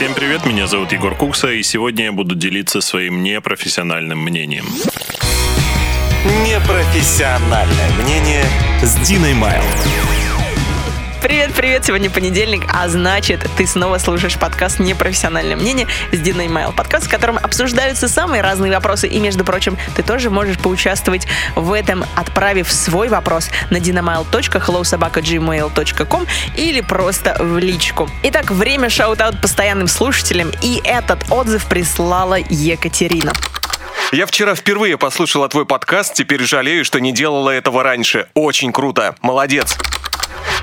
Всем привет, меня зовут Егор Кукса, и сегодня я буду делиться своим непрофессиональным мнением. Непрофессиональное мнение с Диной Майл. Привет, привет! Сегодня понедельник, а значит, ты снова слушаешь подкаст «Непрофессиональное мнение» с Диной Майл. Подкаст, в котором обсуждаются самые разные вопросы. И, между прочим, ты тоже можешь поучаствовать в этом, отправив свой вопрос на dinamail.hellosobaka.gmail.com или просто в личку. Итак, время shout-out постоянным слушателям. И этот отзыв прислала Екатерина. Я вчера впервые послушала твой подкаст, теперь жалею, что не делала этого раньше. Очень круто. Молодец.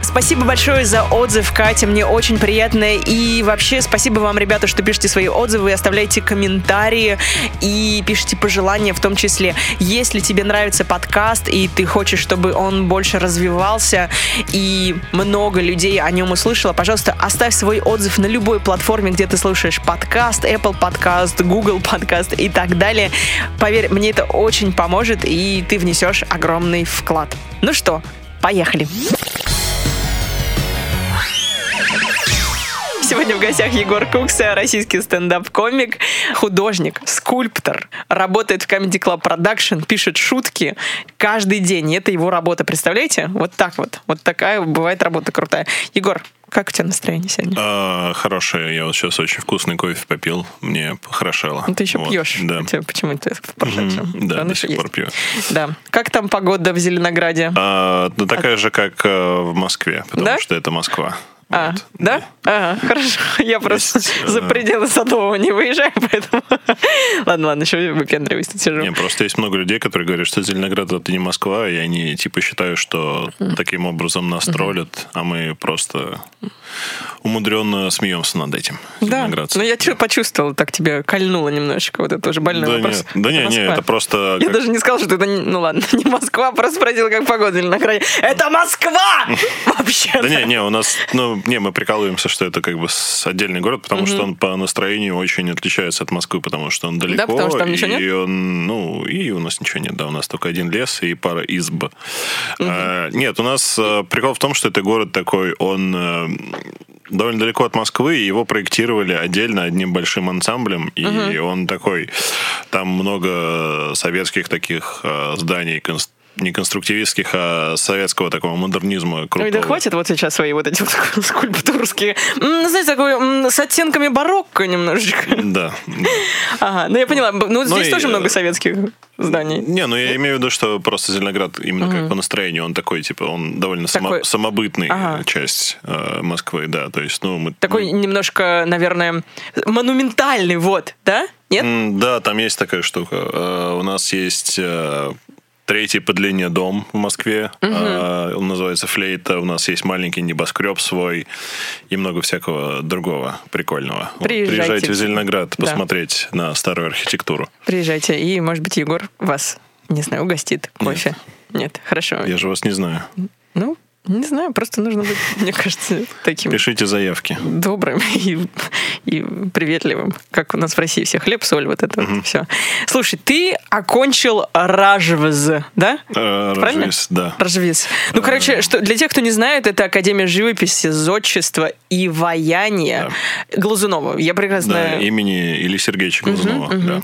Спасибо большое за отзыв, Катя. Мне очень приятно. И вообще спасибо вам, ребята, что пишете свои отзывы, оставляете комментарии и пишите пожелания в том числе. Если тебе нравится подкаст и ты хочешь, чтобы он больше развивался и много людей о нем услышало, пожалуйста, оставь свой отзыв на любой платформе, где ты слушаешь подкаст, Apple подкаст, Google подкаст и так далее. Поверь, мне это очень поможет, и ты внесешь огромный вклад. Ну что, поехали. Сегодня в гостях Егор Кукса, российский стендап-комик, художник, скульптор. Работает в Comedy Club Production, пишет шутки каждый день. И это его работа, представляете? Вот так вот. Вот такая бывает работа крутая. Егор, как у тебя настроение сегодня? А, хорошее. Я вот сейчас очень вкусный кофе попил. Мне похорошело. Ну, ты еще Вот, пьешь. Да. Тебя почему ты прошедшем? Мгм, Да, Он до сих пор есть. пью. Да. Как там погода в Зеленограде? А, ну, такая же, как э, в Москве, потому Да? что это Москва. А, Вот. да? Ага, хорошо. Я просто Есть, за э, пределы Садового не выезжаю, поэтому... Ладно, ладно, еще выпендриваюсь, тут сижу. Не, просто есть много людей, которые говорят, что Зеленоград это не Москва, и они типа считают, что таким образом нас троллят, а мы просто умудренно смеемся над этим. Да, но я чё почувствовала, так тебе кольнуло немножечко, вот это тоже больной Да вопрос. нет, да не, не, это просто... Я даже не сказала, что это, не- ну ладно, не Москва, просто спросила, как погода в Зеленограде. Это Москва! Вообще. Да не, не, у нас, ну, не, мы прикалываемся, что это как бы отдельный город, потому что он по настроению очень отличается от Москвы, потому что он далеко. потому что там ничего и нет? он, ну, и у нас ничего нет, да, у нас только один лес и пара изб. А, нет, у нас э, прикол в том, что это город такой, он э, довольно далеко от Москвы, и его проектировали отдельно одним большим ансамблем, и он такой, там много советских таких э, зданий, конс- не конструктивистских, а советского такого модернизма крутого. Ой, да хватит вот сейчас свои вот эти вот скульптурские. М, Знаете, такой с оттенками барокко немножечко. Да. Ага, ну я поняла. Ну здесь и, тоже э, много советских зданий. Не, ну я имею в виду, что просто Зеленоград именно как по настроению, он такой, типа, он довольно самобытный Ага. часть э, Москвы, да, то есть, ну, мы... Такой немножко, наверное, монументальный, вот, да? Нет? Да, там есть такая штука. Э, У нас есть э, третий по длине дом в Москве. Э, Он называется Флейта. У нас есть маленький небоскреб свой и много всякого другого прикольного. Вот, Приезжайте. Приезжайте в Зеленоград Да. посмотреть на старую архитектуру. Приезжайте, и, может быть, Егор вас, не знаю, угостит кофе. Нет, хорошо. Я же вас не знаю. Ну, не знаю, просто нужно быть, мне кажется, таким Пишите заявки. добрым и, и приветливым, как у нас в России все хлеб, соль, вот это вот все. Слушай, ты окончил Ражвз, да? Э? Рождество, да. Рожвиз. Ну, короче, что, для тех, кто не знает, это Академия живописи, зодчества и ваяния Глазунова. Я прекрасно... Да, имени Ильи Сергеевича Глазунова. да.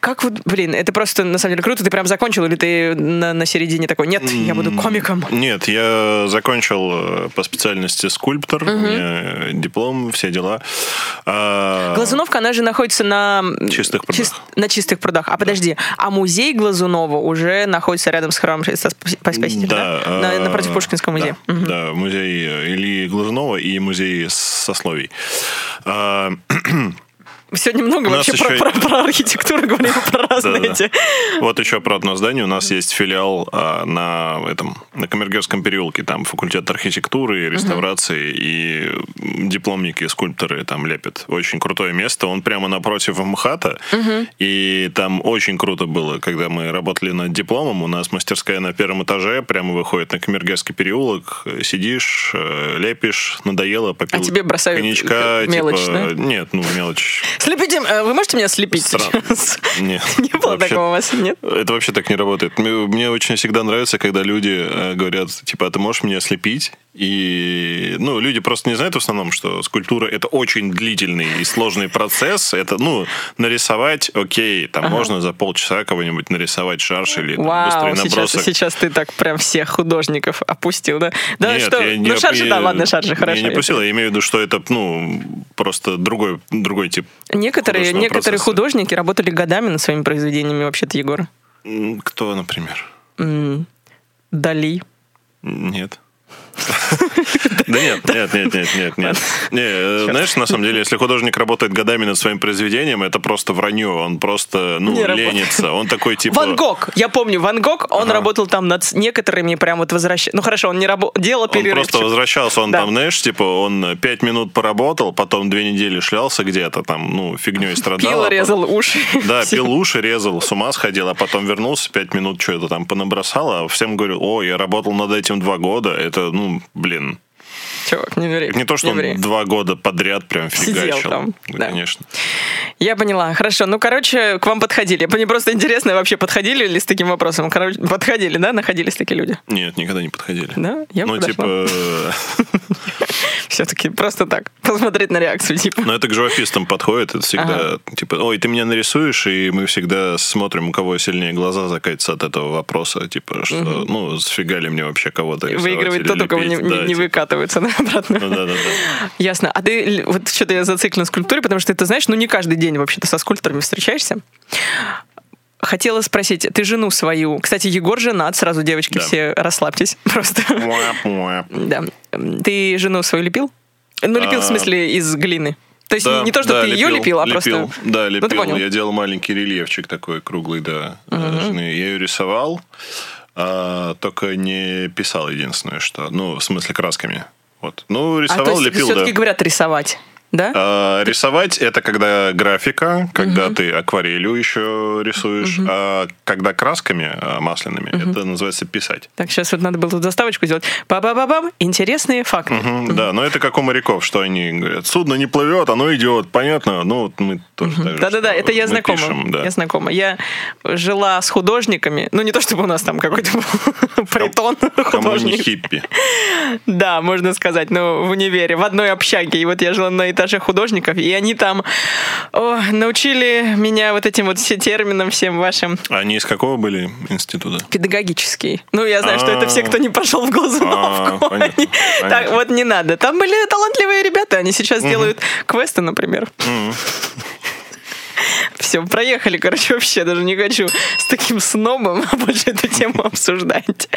Как вот, блин, это просто на самом деле круто. Ты прям закончил, или ты на, на середине такой, нет, я буду комиком. Нет, я закончил э, по специальности скульптор, у меня диплом, все дела. А, Глазуновка, она же находится на... Чистых прудах. на чистых прудах. А подожди, а музей Глазунова уже находится рядом с храмом Христа Спас- Спасителя, да? Да, На- э, напротив Пушкинского музея. Да, Мгм. да, музей Ильи Глазунова и музей сословий. А, Сегодня много вообще про, еще- про- про архитектуру говорим, про разные Да-да. эти. Вот еще про одно здание. У нас есть филиал а, на этом на Камергерском переулке. Там факультет архитектуры, реставрации и дипломники, скульпторы там лепят. Очень крутое место. Он прямо напротив МХАТа. И там очень круто было, когда мы работали над дипломом. У нас мастерская на первом этаже, прямо выходит на Камергерский переулок. Сидишь, э, лепишь, надоело, попил А тебе бросают коньячка. мелочь, типа, да? Нет, ну мелочь. Слепите, э, вы можете меня слепить Странно. сейчас? Нет. Не было Вообще- такого у вас, нет? Это вообще так не работает. Мне, мне очень всегда нравится, когда люди э, говорят, типа, а ты можешь меня ослепить? И, ну, люди просто не знают в основном, что скульптура это очень длительный и сложный процесс. Это, ну, нарисовать, окей, там ага. можно за полчаса кого-нибудь нарисовать шарш или Вау, быстрый набросок. Сейчас, сейчас ты так прям всех художников опустил, да? Да, Нет, что? Я не, ну, шаржи, я, да, ладно, шаржи, хорошо. Я не опустил, я имею в виду, что это, ну, просто другой, другой тип Некоторые, некоторые процесса. художники работали годами над своими произведениями, вообще-то, Егор. Кто, например? Дали. Нет. Да нет, нет, нет, нет, нет, нет. Не, э, знаешь, на самом деле, если художник работает годами над своим произведением, это просто вранье. Он просто, ну, ленится. Он такой типа... Ван Гог. Я помню, Ван Гог, он работал там над некоторыми прям вот возвращ... Ну хорошо, он не работал, делал перерыв. Он просто возвращался, он там, знаешь, типа, он пять минут поработал, потом две недели шлялся где-то там, ну, фигней страдал. Пил, резал уши. Да, пил уши, резал, с ума сходил, а потом вернулся, пять минут что-то там понабросал, а всем говорю, о, я работал над этим два года, это, ну, блин, Чувак, не ври. Не то, что не он два года подряд прям фигачил. Сидел там. Да. Конечно. Я поняла. Хорошо. Ну, короче, к вам подходили. Мне просто интересно, вообще подходили ли с таким вопросом? Короче, подходили, да? Находились такие люди? Нет, никогда не подходили. Да? Я Ну, типа... Все-таки просто так. Посмотреть на реакцию, типа. Ну, это к живописцам подходит. Это всегда, типа, ой, ты меня нарисуешь, и мы всегда смотрим, у кого сильнее глаза закатятся от этого вопроса. Типа, что, ну, сфига ли мне вообще кого-то Выигрывает тот, у кого не, лепить? не- Да, обратно. Ну, да, да, да. Ясно. А ты, вот что-то я зациклен на скульптуре, потому что ты знаешь, ну не каждый день вообще-то со скульпторами встречаешься. Хотела спросить, ты жену свою... Кстати, Егор женат, сразу, девочки, Да. все расслабьтесь просто. Да. Ты жену свою лепил? Ну, лепил в А, смысле из глины. То есть Да, не то, что да, ты ее лепил, а просто... Да, Ну, ты лепил. понял. Я делал маленький рельефчик такой круглый, да, жены. Я ее рисовал, а, только не писал единственное, что... Ну, в смысле, красками. Вот. Ну, А то рисовал, есть лепил, да. все-таки говорят рисовать, да? А, рисовать это когда графика, когда ты акварелью еще рисуешь, а когда красками а, масляными, это называется писать. Так, сейчас вот надо было тут заставочку сделать. Ба-ба-ба-бам, интересные факты. Мгм, Да, но это как у моряков, что они говорят, судно не плывет, оно идет, понятно? Ну, вот мы тоже так же, Да-да-да, это я знакома. пишем, да. Я знакома. Я жила с художниками. Ну, не то чтобы у нас там какой-то был притон художник. хиппи. Да, можно сказать, но в универе, в одной общаге. И вот я жила на этаже художников, и они там о, научили меня вот этим вот все терминам, всем вашим А Они из какого были института? педагогический. Ну, я знаю, что это все, кто не пошел в Глазуновку. А. Так, вот не надо. Там были талантливые ребята, они сейчас делают квесты, например. Все, проехали, короче, вообще даже не хочу с таким снобом больше эту тему обсуждать.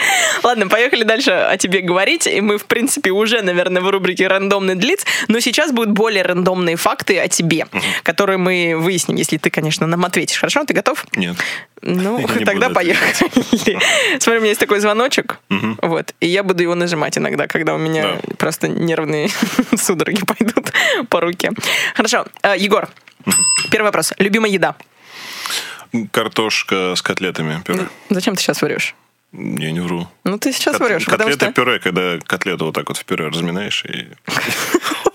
Ладно, поехали дальше о тебе говорить. И мы, в принципе, уже, наверное, в рубрике «Рандомный длиц», но сейчас будут более рандомные факты о тебе, которые мы выясним, если ты, конечно, нам ответишь. Хорошо? Ты готов? Нет. Ну, тогда поехали. Смотри, у меня есть такой звоночек, вот, и я буду его нажимать иногда, когда у меня просто нервные судороги пойдут по руке. Хорошо, Э, Егор, первый вопрос. Любимая еда? Картошка с котлетами пюре. Зачем ты сейчас врешь? Я не вру. Ну, ты сейчас Кот- врешь, потому Котлеты что... пюре, когда котлету вот так вот в пюре разминаешь и...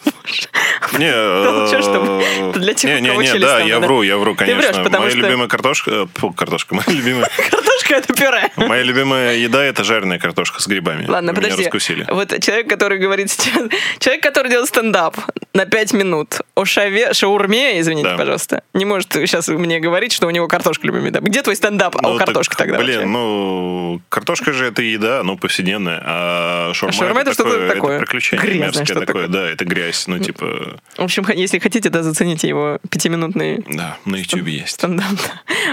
Не, э, для тех, не, не, кого не, да, я вру, я вру, Ты врешь, конечно. потому Моя что- любимая картошка, э, фу, картошка, моя любимая, Картошка — это пюре. моя любимая еда это жареная картошка с грибами. Ладно, меня подожди. раскусили. Вот человек, который говорит сейчас... Человек, который делает стендап на 5 минут о шаве, шаурме, извините, Да. пожалуйста, не может сейчас мне говорить, что у него картошка любимая еда. Где твой стендап Ну, о картошке тогда Блин, вообще? ну, картошка же это еда, ну, повседневная, а шаурма, шаурма это что-то такое. Это приключение Грязное мерзкое такое. да, это грязь, ну, типа, В общем, если хотите, да, зацените его пятиминутный да, на YouTube есть. стендап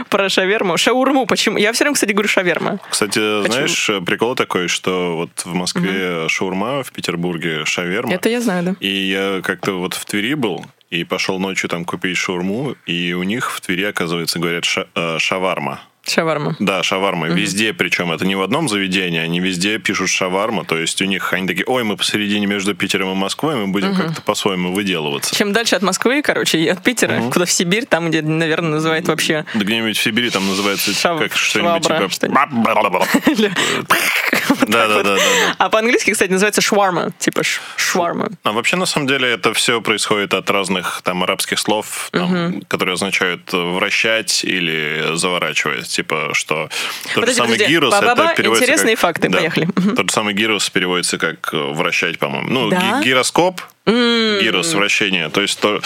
про шаверму. Шаурму, почему? Я все время, кстати, говорю шаверма. Кстати, знаешь, прикол такой, что вот в Москве шаурма, в Петербурге шаверма. Это я знаю, да. И я как-то вот в Твери был, и пошел ночью там купить шаурму, и у них в Твери, оказывается, говорят ша- э, шаварма. Шаварма. Да, шаварма. Везде, причем это не в одном заведении, они везде пишут шаварма. То есть у них они такие, ой, мы посередине между Питером и Москвой, мы будем как-то по-своему выделываться. Чем дальше от Москвы, короче, и от Питера, куда в Сибирь, там, где, наверное, называют вообще... Да где-нибудь в Сибири там называется Шав- как что-нибудь типа... Да-да-да. А по-английски, кстати, называется шварма. Типа шварма. А вообще, на самом деле, это все происходит от разных там арабских слов, которые означают вращать или заворачивать. Типа, что тот Подожди, же самый подожди. Ба-ба-ба, это переводится интересные как- факты, да. поехали. Тот же самый гирос переводится как э, вращать, по-моему. Ну, Да? гироскоп, гирос, вращение. То есть то,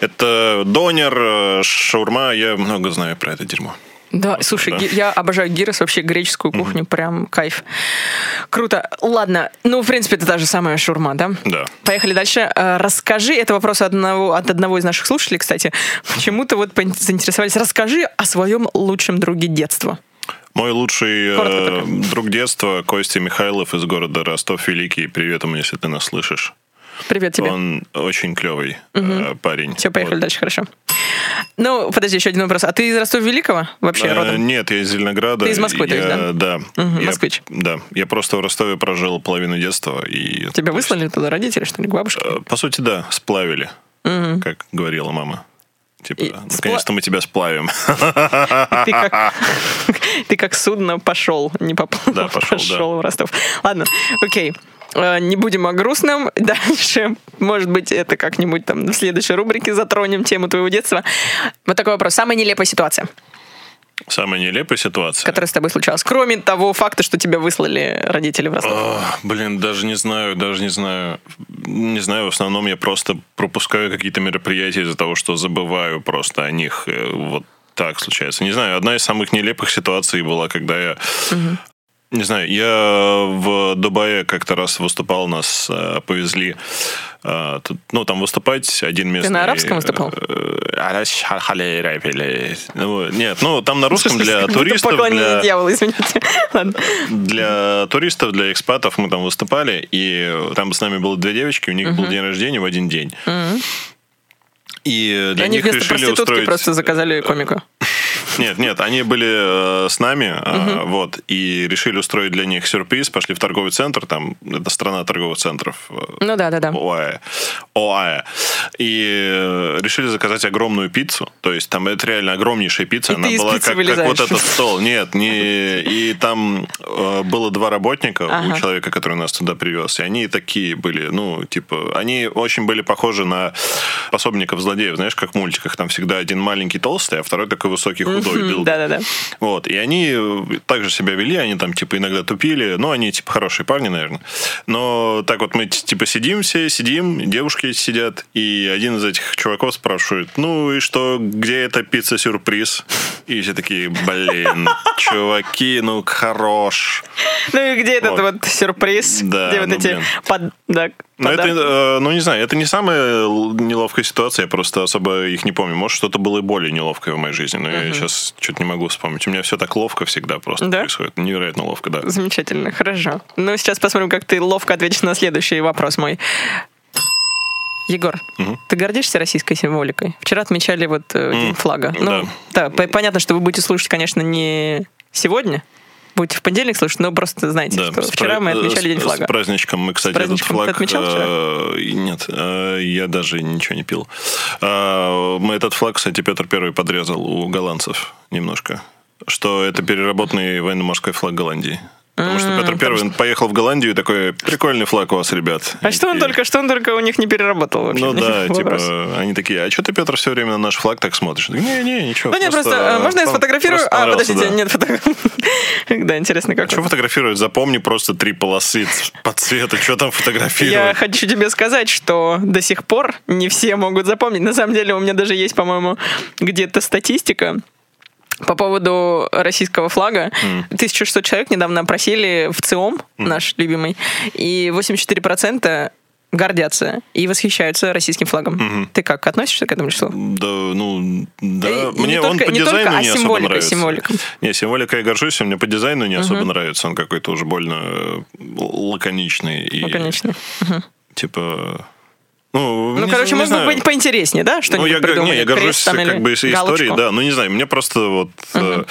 это донер, э, шаурма, я много знаю про это дерьмо. Да, слушай, да. я обожаю гирос, вообще греческую кухню, прям кайф. Круто. Ладно, ну, в принципе, это та же самая шурма, да? Да. Поехали дальше. Э, Расскажи, это вопрос одного, от одного из наших слушателей, кстати. Почему-то вот заинтересовались. Расскажи о своем лучшем друге детства. Мой лучший э, друг детства Костя Михайлов из города Ростов Великий. Привет ему, если ты нас слышишь. Привет тебе. Он очень клевый э, парень. Все, поехали Вот. дальше, хорошо. Ну, подожди, еще один вопрос. А ты из Ростова Великого вообще Э, родом? Нет, я из Зеленограда. Ты из Москвы, то есть, Я- да? Мгм, Я- москвич. Да. Я просто в Ростове прожил половину детства. И, Тебя выслали туда родители, что ли, к бабушке? Э, По сути, да, сплавили, как говорила мама. Типа, И наконец-то мы тебя сплавим. Ты как, ты как судно пошел, не поплыл, Да, пошел, пошел в Ростов. Ладно, окей. Э, Не будем о грустном. Дальше, может быть, это как-нибудь там в следующей рубрике затронем тему твоего детства. Вот такой вопрос. Самая нелепая ситуация, Самая нелепая ситуация. которая с тобой случалась, кроме того факта, что тебя выслали родители в Ростов. Ах, блин, даже не знаю, даже не знаю. Не знаю, в основном я просто пропускаю какие-то мероприятия из-за того, что забываю просто о них. Э, Вот так случается. Не знаю, одна из самых нелепых ситуаций была, когда я... Не знаю, я в Дубае как-то раз выступал, нас э, повезли, э, тут, ну, там выступать один местный... на арабском выступал? э, Ну, Нет, ну, там на русском для будто туристов, для дьяволу, извините. Для туристов, для экспатов мы там выступали, и там с нами было две девочки, у них был день рождения в один день. И И для них вместо решили проститутки устроить... просто заказали комика. Нет, нет, они были э, с нами, а, вот, и решили устроить для них сюрприз, пошли в торговый центр, там, это страна торговых центров, э, Ну да, да, да. ОАЭ. ОАЭ. И э, решили заказать огромную пиццу. То есть там это реально огромнейшая пицца. И Она была как, как вылезаешь. вот этот стол. Нет, не... И там э, было два работника Ага. у человека, который нас туда привез. И они такие были, ну, типа, они очень были похожи на пособников злодеев. Знаешь, как в мультиках. Там всегда один маленький толстый, а второй такой высокий худой. Дылда. Да-да-да. Вот, и они э, также себя вели, они там, типа, иногда тупили, ну, они, типа, хорошие парни, наверное. Но так вот мы, типа, сидим все, сидим, девушки сидят, и один из этих чуваков спрашивает, ну, и что, где эта пицца-сюрприз? И все такие, блин, чуваки, ну, хорош. Ну и где этот Вот. сюрприз? Да, Где вот ну, эти под... да, Ну, это, э, ну, не знаю, это не самая неловкая ситуация, я просто особо их не помню. Может, что-то было и более неловкое в моей жизни, но я сейчас что-то не могу вспомнить. У меня все так ловко всегда просто Да? происходит. Невероятно ловко, да. Замечательно, хорошо. Ну, сейчас посмотрим, как ты ловко ответишь на следующий вопрос мой. Егор, ты гордишься российской символикой? Вчера отмечали вот э, День М, флага. Ну, да, по- понятно, что вы будете слушать, конечно, не сегодня, будете в понедельник слушать, но просто знаете, Да, что с вчера мы отмечали с- День флага. С праздничком мы, кстати, праздничком ты этот флаг... отмечал вчера? э, Нет, э, я даже ничего не пил. Мы этот флаг, кстати, Петр Первый подрезал у голландцев немножко. Что это переработанный военно-морской флаг Голландии. Потому что Петр Первый поехал в Голландию и такой, прикольный флаг у вас, ребят. А И что он такие, только, что он только у них не переработал вообще? Ну да, Вопрос. типа, они такие, а что ты, Петр, все время на наш флаг так смотришь? Не-не, ничего. Ну нет, просто, э, можно я сфотографирую? просто А, подождите, да. нет фотографии. Да, интересно, как Что это. фотографировать? Запомни просто три полосы по цвету. Что там Я фотографировать? хочу тебе сказать, что до сих пор не все могут запомнить. На самом деле у меня даже есть, по-моему, где-то статистика по поводу российского флага. 1600 человек недавно опросили в ЦИОМ, наш любимый, и 84% гордятся и восхищаются российским флагом. Ты как, относишься к этому числу? Да, ну, да. И- и мне не он только- по не дизайну только, а не особо нравится. символика. Не, символика я горжусь, он мне по дизайну не особо нравится. Он какой-то уже больно э, лаконичный. И, Ну, конечно. Типа... Ну, Ну, короче, можно знаю. быть поинтереснее, да? Ну, Что-нибудь я, г- придумали? не, я горжусь Крест там как бы галочку? историей, да. Ну, не знаю, мне просто вот... э,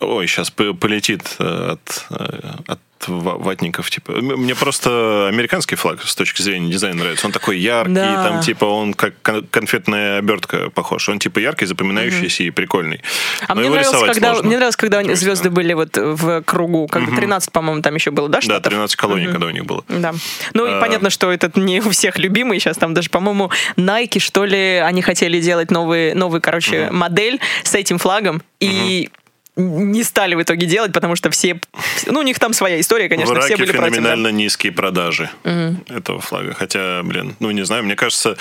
ой, сейчас полетит э, от, э, от ва- ватников, типа. Мне просто американский флаг с точки зрения дизайна нравится. Он такой яркий, Да. там, типа, он как кон- конфетная обертка похож. Он, типа, яркий, запоминающийся и прикольный. А Но мне нравилось, когда, сложно. мне нравилось, когда другой звезды стороны. были вот в кругу. Как бы 13, по-моему, там еще было, да, Да, штатов? 13 колоний, когда у них было. Да. Ну и А. понятно, что этот не у всех любимый. Сейчас там даже, по-моему, Nike, что ли, они хотели делать новый, новый короче, модель с этим флагом. И не стали в итоге делать, потому что все... Ну, у них там своя история, конечно, в Ираке все были против. да. феноменально низкие продажи этого флага. Хотя, блин, ну не знаю, мне кажется,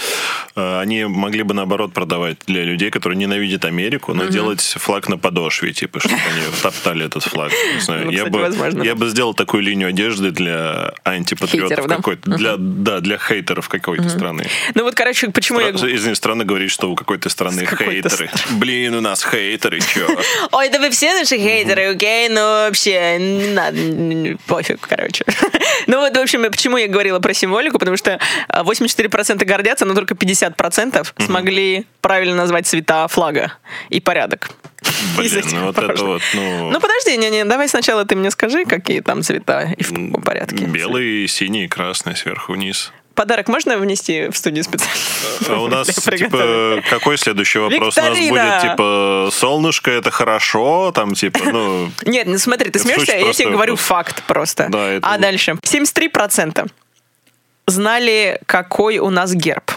э, они могли бы наоборот продавать для людей, которые ненавидят Америку, но делать флаг на подошве, типа, чтобы они топтали этот флаг. Не знаю, Ну, я, кстати, бы, возможно, я да. бы сделал такую линию одежды для антипатриотов Хейтеров, да? какой-то. Для, да, для хейтеров какой-то страны. Ну вот, короче, почему я... Стра- Извини, странно говорить, что у какой-то страны С какой-то хейтеры. Блин, у нас хейтеры, чё? Ой, да вы все наши хейтеры, окей? Ну, вообще, не надо, пофиг, короче. Ну вот, в общем, почему я говорила про символику, потому что а, 84% гордятся, но только 50% смогли правильно назвать цвета флага и порядок. Блин, ну вот это вот, ну... Ну подожди, не-не, давай сначала ты мне скажи, какие там цвета и в порядке. Белый, синий, красный, сверху вниз. Подарок можно внести в студию специально? А у нас, типа, какой следующий вопрос? У нас Викторина! будет, типа, солнышко, это хорошо, там, типа, ну... Нет, ну смотри, ты смеешься, я тебе говорю факт просто. Да, это- А дальше. 73% знали, какой у нас герб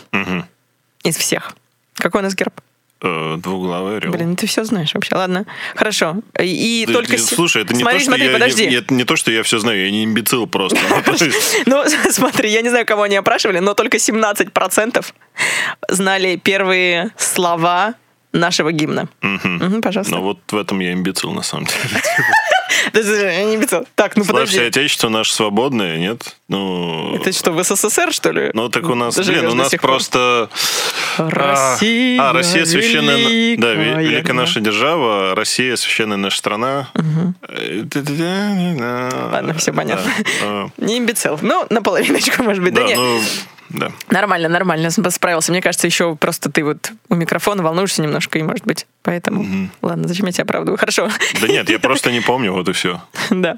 из всех. Какой у нас герб? Э, Двуглавый орел. Блин, ну ты все знаешь вообще. Ладно, хорошо. И Да, только... Слушай, это не смотри, то, что смотри, я, подожди. не- это не то, что я все знаю, я не имбецил просто. Ну, смотри, я не знаю, кого они опрашивали, но только 17% знали первые слова нашего гимна. пожалуйста. Ну вот в этом я имбецил, на самом деле. Слушай, я не писал. Так, ну подожди. Отечество наше свободное, нет? Ну... Это что, в СССР, что ли? Ну, так у нас, блин, у нас сих пор? Россия, А, Россия священная... на- Да, ве- великая. великая наша держава, Россия священная наша страна. Ладно, Ладно, всё понятно. Не имбецил. Ну, наполовиночку, может быть. Да, Да, нет. ну, да. Нормально, нормально, сп- справился. Мне кажется, еще просто ты вот у микрофона волнуешься немножко, и может быть, поэтому... Ладно, зачем я тебя оправдываю? Хорошо. Да нет, я просто не помню, вот и все. Да.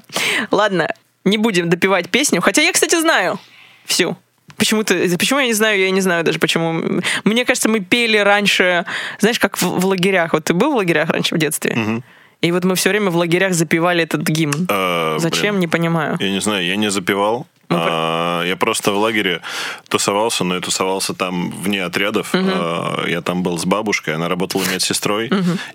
Ладно, не будем допивать песню. Хотя я, кстати, знаю всю. Почему-то, почему я не знаю, я не знаю даже почему. Мне кажется, мы пели раньше, знаешь, как в, в лагерях. Вот ты был в лагерях раньше в детстве? И вот мы все время в лагерях запевали этот гимн. А, Зачем, не понимаю. Я не знаю, я не запивал. Ну, А, я просто в лагере тусовался, но я тусовался там вне отрядов. А, я там был с бабушкой, она работала медсестрой,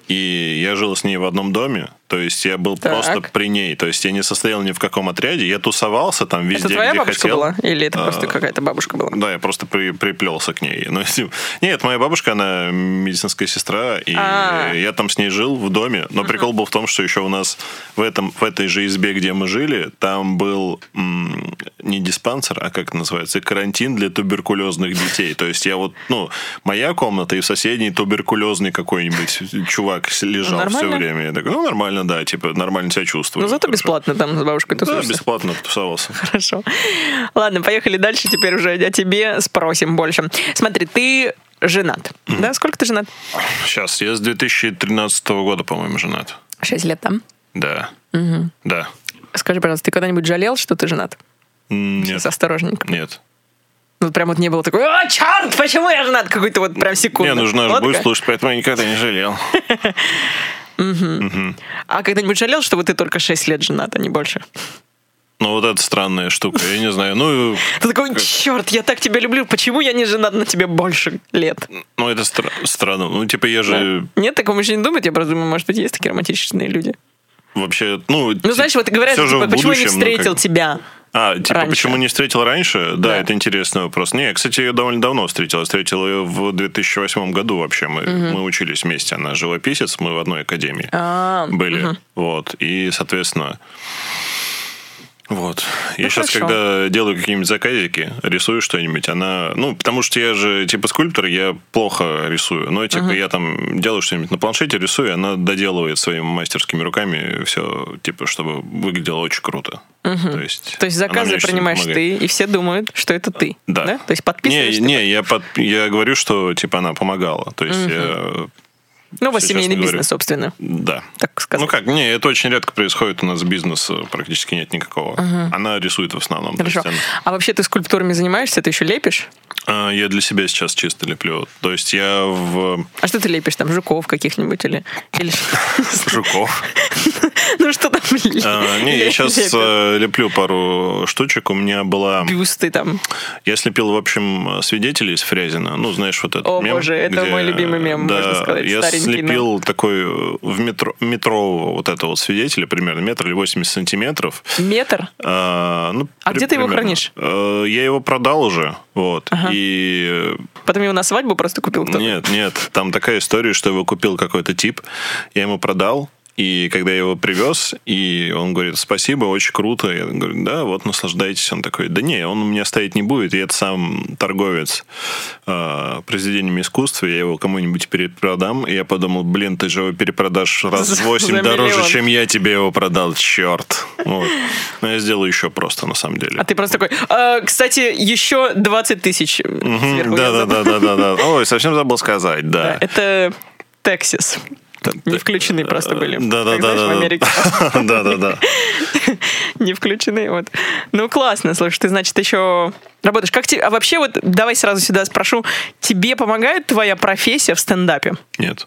и я жил с ней в одном доме. То есть я был Так. просто при ней. То есть я не состоял ни в каком отряде. Я тусовался там везде, Это твоя где бабушка хотел. была? Или это просто А, какая-то бабушка была? Да, я просто при, приплелся к ней. Ну, типа, нет, моя бабушка, она медицинская сестра, и А. я там с ней жил в доме. Но прикол был в том, что еще у нас в, этом, в этой же избе, где мы жили, там был м, не диспансер, а как это называется, карантин для туберкулезных детей. То есть я вот, ну, моя комната и в соседней туберкулезный какой-нибудь чувак лежал все время. Я такой, ну, нормально, да, типа, нормально себя чувствую. Ну, зато Хорошо. бесплатно там с бабушкой Да, тусуешься. бесплатно тусовался. Хорошо. Ладно, поехали дальше. Теперь уже о тебе спросим больше. Смотри, ты женат. Да? Сколько ты женат? Сейчас, я с 2013 года, по-моему, женат. Шесть лет там. Да. Да. Скажи, пожалуйста, ты когда-нибудь жалел, что ты женат? Нет. Сейчас осторожненько. Нет. Ну, прям вот не было такой, о, черт, почему я женат? Какой-то вот прям секунду. Не, ну жена же Вот будет слушать, поэтому я никогда не жалел. А когда-нибудь жалел, что вот ты только 6 лет женат, а не больше? Ну, вот это странная штука, я не знаю. Ну, Ты такой, черт, я так тебя люблю, почему я не женат на тебе больше лет? ну это стра- странно. Ну, типа, я же Нет, такого мужчина не думает, я просто думаю, может быть, есть такие романтичные люди. вообще, ну... Ну, знаешь, вот говорят, типа, почему я не будущем, ну, встретил как- тебя? А, типа, раньше? почему не встретил раньше? Да, Да. это интересный вопрос. Не, я, кстати, ее довольно давно встретил. Я встретил ее в 2008 году вообще. Мы, мы учились вместе. Она живописец, мы в одной академии А, были. Вот. И, соответственно... Вот. я Ну, сейчас, хорошо. когда делаю какие-нибудь заказики, рисую что-нибудь, она... Ну, потому что я же, типа, скульптор, я плохо рисую. Но, типа, я там делаю что-нибудь на планшете, рисую, она доделывает своими мастерскими руками все, типа, чтобы выглядело очень круто. То есть... То есть заказы принимаешь помогает. ты, и все думают, что это ты. Да. То есть подписываешь Не, не, я, под- я говорю, что, типа, она помогала. То есть, я- Ну, у вас семейный говорю. бизнес, собственно. да. Так сказать. Ну как, не, это очень редко происходит, у нас бизнеса практически нет никакого. Она рисует в основном. Хорошо. она- А вообще ты скульптурами занимаешься? Ты еще лепишь? А, Я для себя сейчас чисто леплю. То есть я в А что ты лепишь? Там жуков каких-нибудь или... жуков. Ну, что там А, Не, я сейчас лепят? леплю пару штучек. У меня была... Бюсты там. Я слепил, в общем, свидетелей из Фрязина. Ну, знаешь, вот это О, боже, это мой любимый мем, можно сказать, я слепил такой э, в метро, метрового вот этого свидетеля, примерно метр или 80 сантиметров. Метр? А, ну, А при- где ты его примерно. хранишь? Э, Я его продал уже, вот. Ага. И Потом его на свадьбу просто купил кто-то? нет, нет, там такая история, что его купил какой-то тип, я ему продал, и когда я его привез, и он говорит, спасибо, очень круто. Я говорю, да, вот, наслаждайтесь. Он такой, да не, он у меня стоять не будет, и это сам торговец э, произведениями искусства, я его кому-нибудь перепродам. И я подумал, блин, ты же его перепродашь раз в восемь за дороже, миллион. чем я тебе его продал, черт. Вот. Но я сделаю еще просто, на самом деле. А ты просто такой, «А, кстати, еще 20 тысяч сверху. я Да, да, забыл». да, да, да, да. Ой, совсем забыл сказать, Да, да. Это Тексис. Не включены просто были. Да, да, да, да. в Америке. Да, да, да. Не включены, вот. Ну, классно, слушай, ты, значит, еще работаешь. Как тебе, а вообще вот, давай сразу сюда спрошу, тебе помогает твоя профессия в стендапе? Нет.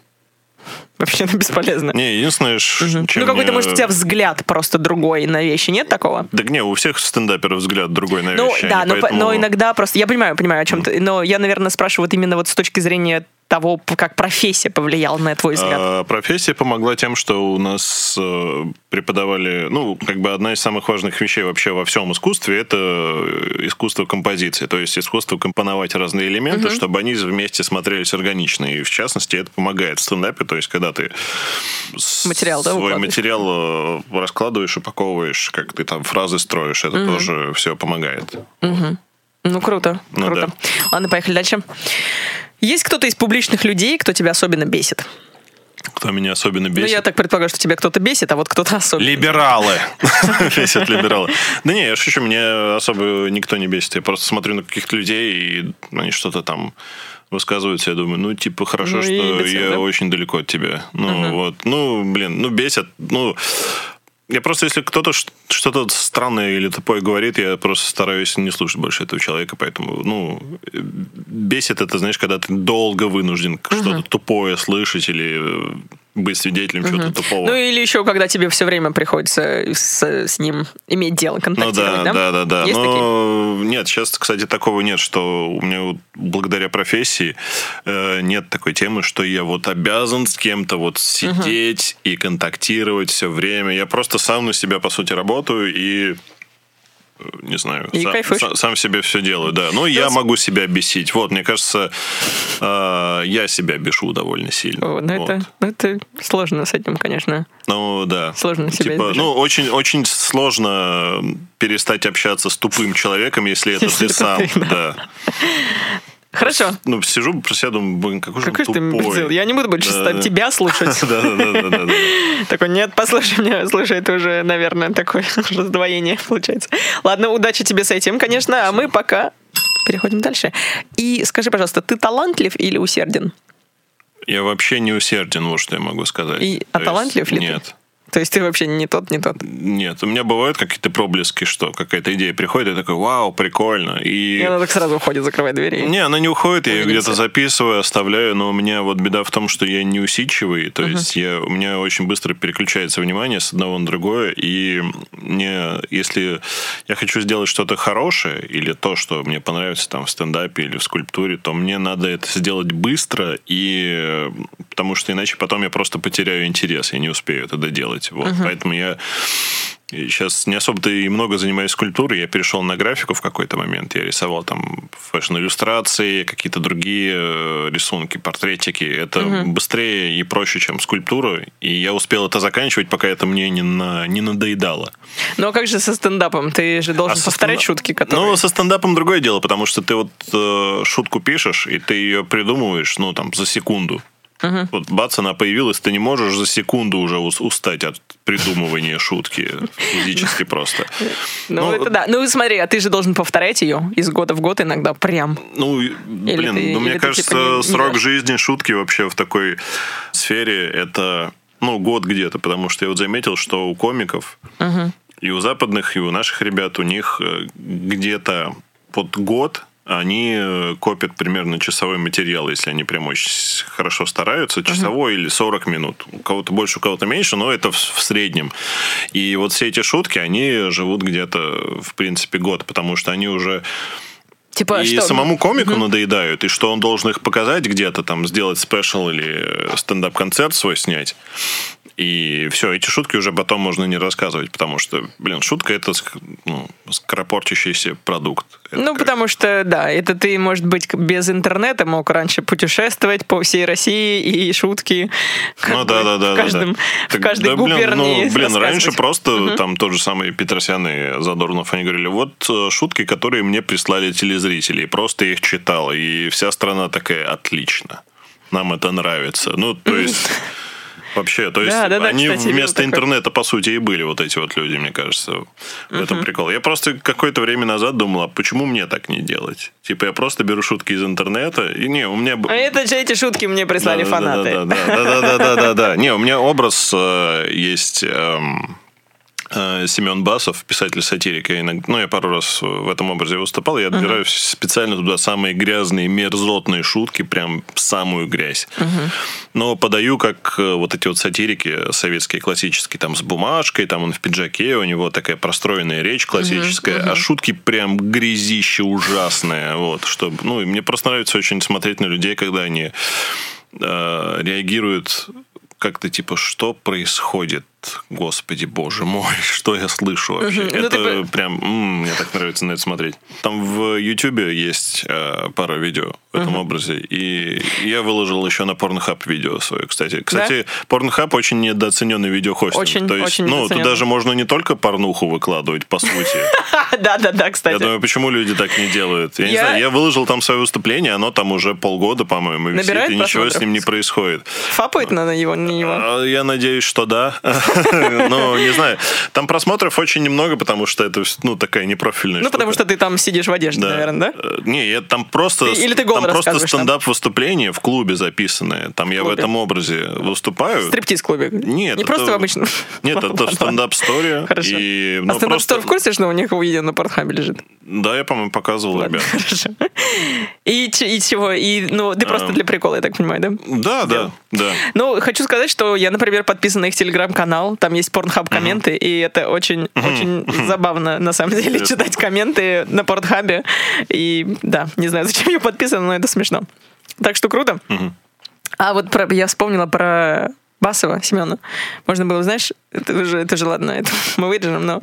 Вообще, ну, бесполезно. Не, единственное, чем ну, какой-то, мне- может, у тебя взгляд просто другой на вещи, нет такого? Да не, у всех стендаперов взгляд другой на Ну, вещи, да, но, по- поэтому- но иногда просто... Я понимаю, понимаю о чем ты, но я, наверное, спрашиваю вот именно вот с точки зрения того, как профессия повлияла на твой взгляд. А, Профессия помогла тем, что у нас э, преподавали, ну, как бы одна из самых важных вещей вообще во всем искусстве это э, искусство композиции, то есть искусство компоновать разные элементы, чтобы они вместе смотрелись органично. И в частности это помогает в стендапе, то есть когда ты Материал, да, свой материал э, раскладываешь, упаковываешь, как ты там фразы строишь, это тоже все помогает. Ну, круто, Ну, круто. да. Ладно, поехали дальше. Есть кто-то из публичных людей, кто тебя особенно бесит? Кто меня особенно Ну, бесит? я так предполагаю, что тебя кто-то бесит, а вот кто-то особенно. Либералы. Бесят либералы. Да не, я шучу, меня особо никто не бесит. Я просто смотрю на каких-то людей, и они что-то там высказываются, я думаю, ну, типа, хорошо, Ну, что бесит, я да? очень далеко от тебя. Ну, вот. Ну, блин, ну, бесят. Ну, я просто, если кто-то что-то странное или тупое говорит, я просто стараюсь не слушать больше этого человека, поэтому, ну, бесит это, знаешь, когда ты долго вынужден что-то тупое слышать или э, быть свидетелем чего-то тупого. Ну, или еще, когда тебе все время приходится с, с ним иметь дело, Ну контактировать, да, да, да, да. Есть такие? Но нет, сейчас, кстати, такого нет, что у меня вот благодаря профессии э, нет такой темы, что я вот обязан с кем-то вот сидеть и контактировать все время. Я просто сам на себя, по сути, работаю и не знаю, И сам, кайфуешь. сам- сам себе все делаю, да. Но я с- могу себя бесить. Вот, мне кажется, э, я себя бешу довольно сильно. О, ну, Вот. это, ну, это сложно с этим, конечно. Ну да. Сложно себя Типа, избежать. ну, очень, очень сложно перестать общаться с тупым человеком, если это Если ты это сам. ты, Да. Хорошо. Ну, сижу про себя, думаю, блин, какой же Какой же ты он тупой. имбецил. Я не буду больше Да, тебя слушать. Да, да, да, да, да, да. Такой, нет, послушай меня, слушай, это уже, наверное, такое раздвоение получается. Ладно, удачи тебе с этим, конечно, а мы пока переходим дальше. И скажи, пожалуйста, ты талантлив или усерден? Я вообще не усерден, вот что я могу сказать. И, а талантлив ли ты? Нет. То есть ты вообще не тот, не тот? Нет, у меня бывают какие-то проблески, что какая-то идея приходит, я такой, вау, прикольно. И... И она так сразу уходит, закрывает двери. Не, она не уходит, я ее где-то записываю, оставляю, но у меня вот беда в том, что я не усидчивый, то есть я, у меня очень быстро переключается внимание с одного на другое, и мне, если я хочу сделать что-то хорошее, или то, что мне понравится там в стендапе или в скульптуре, то мне надо это сделать быстро, и э, потому что иначе потом я просто потеряю интерес, я не успею это доделать. Вот, поэтому я Сейчас не особо-то и много занимаюсь скульптурой. Я перешел на графику в какой-то момент. Я рисовал там фэшн-иллюстрации, какие-то другие э, рисунки, портретики. Это быстрее и проще, чем скульптура. И я успел это заканчивать, пока это мне не, на, не надоедало. Ну а как же со стендапом? Ты же должен А повторять стенда- шутки, которые... Ну, со стендапом другое дело, потому что ты вот э, шутку пишешь, и ты ее придумываешь, ну, там, за секунду. Вот бац, она появилась, ты не можешь за секунду уже ус- устать от придумывания шутки физически просто. Ну, ну, это да. Ну, смотри, а ты же должен повторять ее из года в год иногда прям. Ну, блин, ну, мне кажется, типа, срок жизни шутки вообще в такой сфере это, ну, год где-то, потому что я вот заметил, что у комиков и у западных, и у наших ребят, у них э, где-то под год они э, копят примерно часовой материал, если они прям очень хорошо стараются, часовой или 40 минут. У кого-то больше, у кого-то меньше, но это в, в среднем. И вот все эти шутки, они живут где-то, в принципе, год, потому что они уже Типа, и что? самому комику надоедают, и что он должен их показать где-то, там, сделать спешл или стендап-концерт свой снять. И все, эти шутки уже потом можно не рассказывать, потому что, блин, шутка это ну, скоропортящийся продукт. Это Ну, как- потому что, да, это ты, может быть, без интернета мог раньше путешествовать по всей России и шутки Ну да, да, да. в да, каждом, да. в Так, каждой да, блин, губернии ну, блин, раньше просто там тот же самый Петросян и Задорнов, они говорили, вот э, шутки, которые мне прислали телезрители, просто их читал, и вся страна такая, отлично, нам это нравится. Ну, то есть... Вообще, то есть Да, да, да, они кстати, вместо интернета, по сути, и были вот эти вот люди, мне кажется, в этом прикол. Я просто какое-то время назад думал, а почему мне так не делать? Типа я просто беру шутки из интернета, и не, у меня... А это же эти шутки мне прислали да, фанаты. Да, да, да, да, да, да, да, да. Не, у меня образ э, есть эм, Семен Басов, писатель-сатирик. Я иногда, ну, я пару раз в этом образе выступал. Я отбираю специально туда самые грязные, мерзотные шутки, прям самую грязь. Но подаю как э, вот эти вот сатирики советские, классические, там с бумажкой, там он в пиджаке, у него такая простроенная речь классическая, а шутки прям грязище ужасное. Вот, чтобы, ну, и мне просто нравится очень смотреть на людей, когда они э, реагируют как-то типа, что происходит? Господи, боже мой, что я слышу вообще? Ну, Это ты бы- прям, м, мне так нравится на это смотреть. Там в Ютубе есть э, пара видео в этом образе, и я выложил еще на Pornhub видео свое, кстати. Кстати, Pornhub очень недооцененный видеохостинг. Очень, То есть, очень ну, недооцененный. даже можно не только порнуху выкладывать, по сути. Да, да, да, Я кстати. думаю, почему люди так не делают? Я, не знаю, я выложил там свое выступление, оно там уже полгода, по-моему, висит, и ничего с ним не происходит. Фапает на его, на него. А, Я надеюсь, что да. Ну, не знаю. Там просмотров очень немного, потому что это, ну, такая непрофильная Ну, потому что ты там сидишь в одежде, наверное, да? Э, Не, там просто, или ты там просто стендап-выступление в клубе записанное. Там я в этом образе выступаю. Стриптиз-клубе. Нет, Не просто в обычном. Нет, это стендап-стория. Хорошо. А ну, стендап просто... в курсе, что у них видео на Портхабе лежит? Да, я, по-моему, показывал, ребят. хорошо. И, чего? И, ну, ты просто Эм. для прикола, я так понимаю, да? Да, да, да. Ну, хочу сказать, что я, например, подписана на их телеграм-канал, там есть порнхаб комменты, и это очень, очень забавно, на самом деле, Интересно. читать комменты на порнхабе. И да, не знаю, зачем я подписана, но это смешно. Так что круто. А вот про, я вспомнила про Басова Семена. Можно было, знаешь, это уже, это же ладно, это мы вырежем, но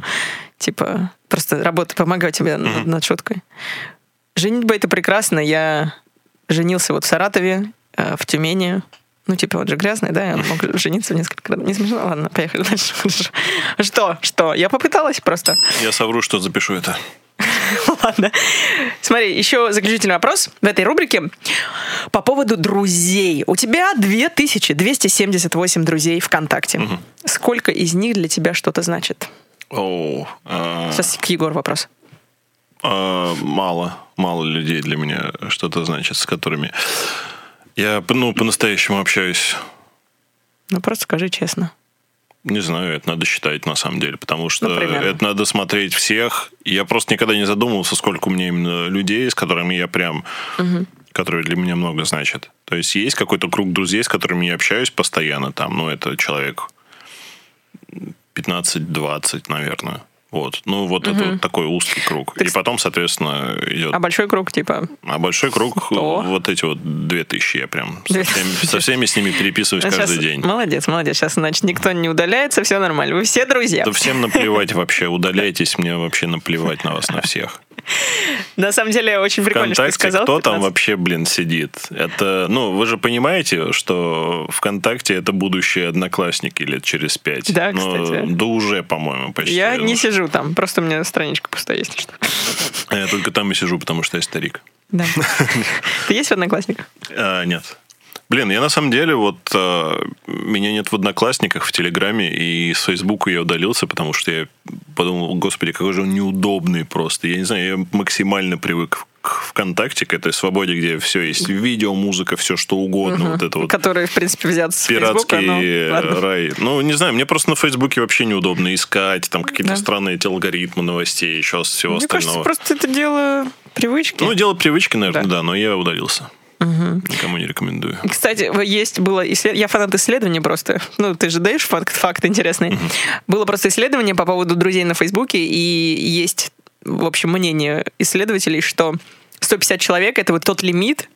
типа просто работа, помогаю тебе над, над шуткой. Женитьба это прекрасно. Я женился вот в Саратове, э, в Тюмени. Ну, типа, вот же грязный, да, я мог жениться несколько раз. Не смешно? Ладно, поехали дальше. Что? Что? Я попыталась просто. Я совру, что запишу это. Ладно. Смотри, еще заключительный вопрос в этой рубрике по поводу друзей. У тебя 2278 друзей ВКонтакте. Сколько из них для тебя что-то значит? А, Сейчас к Егору вопрос. а, мало, мало людей для меня что-то значит, с которыми я, ну, по-настоящему общаюсь. Ну, просто скажи честно. Не знаю, это надо считать на самом деле, потому что Ну, примерно. это надо смотреть всех. Я просто никогда не задумывался, сколько у меня именно людей, с которыми я прям, которые для меня много значат. То есть есть какой-то круг друзей, с которыми я общаюсь постоянно, там, ну, это человек 15-20, наверное. Вот. Ну, вот это вот такой узкий круг. И потом, соответственно, идет... А большой круг, типа... А большой круг, Сто. вот эти вот 2000 я прям со всеми, со всеми с ними переписываюсь Ну, каждый день. Молодец, молодец. Сейчас, значит, никто не удаляется, все нормально. Вы все друзья. Да всем наплевать вообще, удаляйтесь, мне вообще наплевать на вас, на всех. На самом деле, очень прикольно, что ты ВКонтакте сказал. кто там 15. вообще, блин, сидит? Это, ну, вы же понимаете, что ВКонтакте это будущие одноклассники лет через пять. Да, Ну, кстати. Да уже, по-моему, почти. Я не сижу там, просто у меня страничка пустая есть. Что. а Я только там и сижу, потому что я старик. Да. Ты есть в Одноклассниках? А, нет. Блин, я на самом деле вот а, меня нет в Одноклассниках, в Телеграме и с Фейсбука я удалился, потому что я подумал, господи, какой же он неудобный просто. Я не знаю, я максимально привык к ВКонтакте, к этой свободе, где все есть видео, музыка, все что угодно, вот это вот Который, в принципе, взят с Фейсбука, пиратский но э, рай. Ну, не знаю, мне просто на Фейсбуке вообще неудобно искать, там какие-то Да. странные эти алгоритмы новостей, еще всего Мне кажется, остального. просто это дело привычки. Ну, дело привычки, наверное, Да. да, но я удалился. Никому не рекомендую. Кстати, есть было исслед- я фанат исследований просто. Ну, ты же даешь факт, факт интересный. Было просто исследование по поводу друзей на Фейсбуке, и есть, в общем, мнение исследователей, что 150 человек — это вот тот лимит,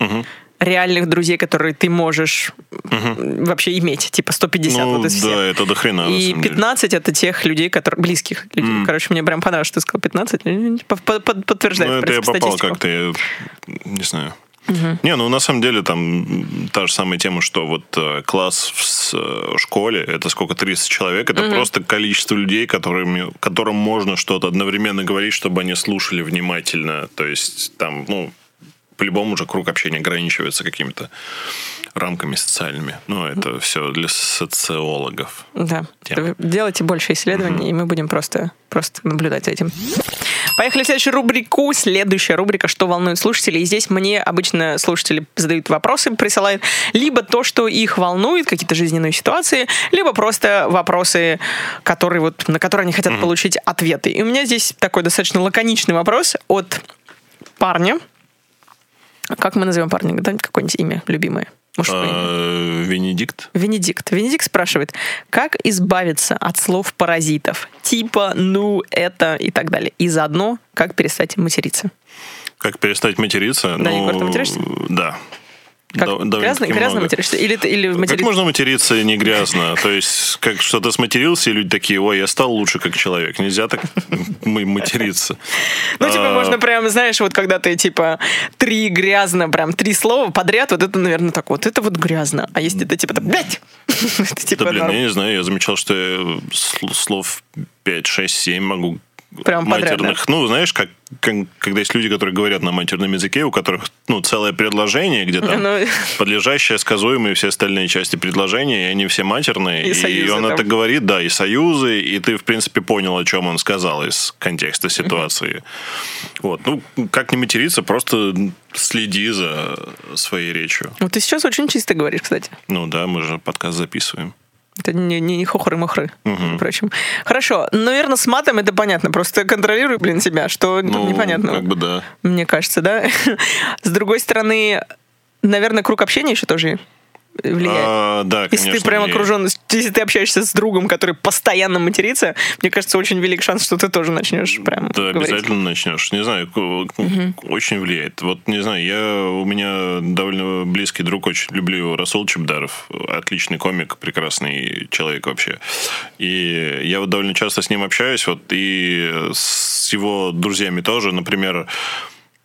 реальных друзей, которые ты можешь вообще иметь, типа 150 Ну, вот из всех. да, это до хрена, на И самом деле. 15 это тех людей, которые близких людей. Мгм. Короче, мне прям понравилось, что ты сказал 15. По- по- под- Подтверждает, Ну, это я попал как-то, я не знаю. Не, ну на самом деле там та же самая тема, что вот э, класс в э, школе, это сколько, 300 человек, это просто количество людей, которыми, которым можно что-то одновременно говорить, чтобы они слушали внимательно. То есть там, ну, по-любому уже круг общения ограничивается какими-то рамками социальными. Ну, это все для социологов. Да. Тема. Делайте больше исследований, и мы будем просто, просто наблюдать за этим. Поехали в следующую рубрику. Следующая рубрика «Что волнует слушателей?». И здесь мне обычно слушатели задают вопросы, присылают либо то, что их волнует, какие-то жизненные ситуации, либо просто вопросы, которые вот, на которые они хотят получить ответы. И у меня здесь такой достаточно лаконичный вопрос от парня. Как мы назовем парня? Да, какое-нибудь имя любимое? Имя. А, Венедикт? Венедикт. Венедикт спрашивает, как избавиться от слов паразитов, типа «ну», «это» и так далее. И заодно, как перестать материться. Как перестать материться? Да, ну, Егор, ты материшься? Да. Как, довольно-таки грязно, грязно много. материшься? Или, или Как материться? можно материться не грязно? То есть, как что-то сматерился, и люди такие, ой, я стал лучше как человек. Нельзя так материться. Ну, типа, А, можно прям, знаешь, вот когда ты, типа, три грязно, прям три слова подряд, вот это, наверное, так вот, это вот грязно. А если это, типа, блядь, это, Да, типа, блин, я не знаю, я замечал, что я сл- слов 5, 6, 7 могу Прям подряд, матерных. Ну, знаешь, как, как- когда есть люди, которые говорят на матерном языке, у которых, ну, целое предложение, где там Ну. подлежащее, сказуемые, все остальные части предложения, и они все матерные. И союзы он там. это говорит, да, и союзы, и ты, в принципе, понял, о чем он сказал из контекста ситуации. Вот. Ну, как не материться, просто следи за своей речью. Вот ты сейчас очень чисто говоришь, кстати. Ну да, мы же подкаст записываем. Это не, не хохры-мохры, между прочим. Хорошо. Наверное, с матом это понятно. Просто контролируй, блин, себя, что Ну, непонятно. как бы да. Мне кажется, да? С другой стороны, наверное, круг общения еще тоже влияет. А, да, Если конечно. ты прям влияет. окружен, если ты общаешься с другом, который постоянно матерится, мне кажется, очень велик шанс, что ты тоже начнешь прям Да, говорить. обязательно начнешь. Не знаю, ку- очень влияет. Вот, не знаю, я, у меня довольно близкий друг, очень люблю Расул Чебдаров. Отличный комик, прекрасный человек вообще. И я вот довольно часто с ним общаюсь, вот, и с его друзьями тоже, например,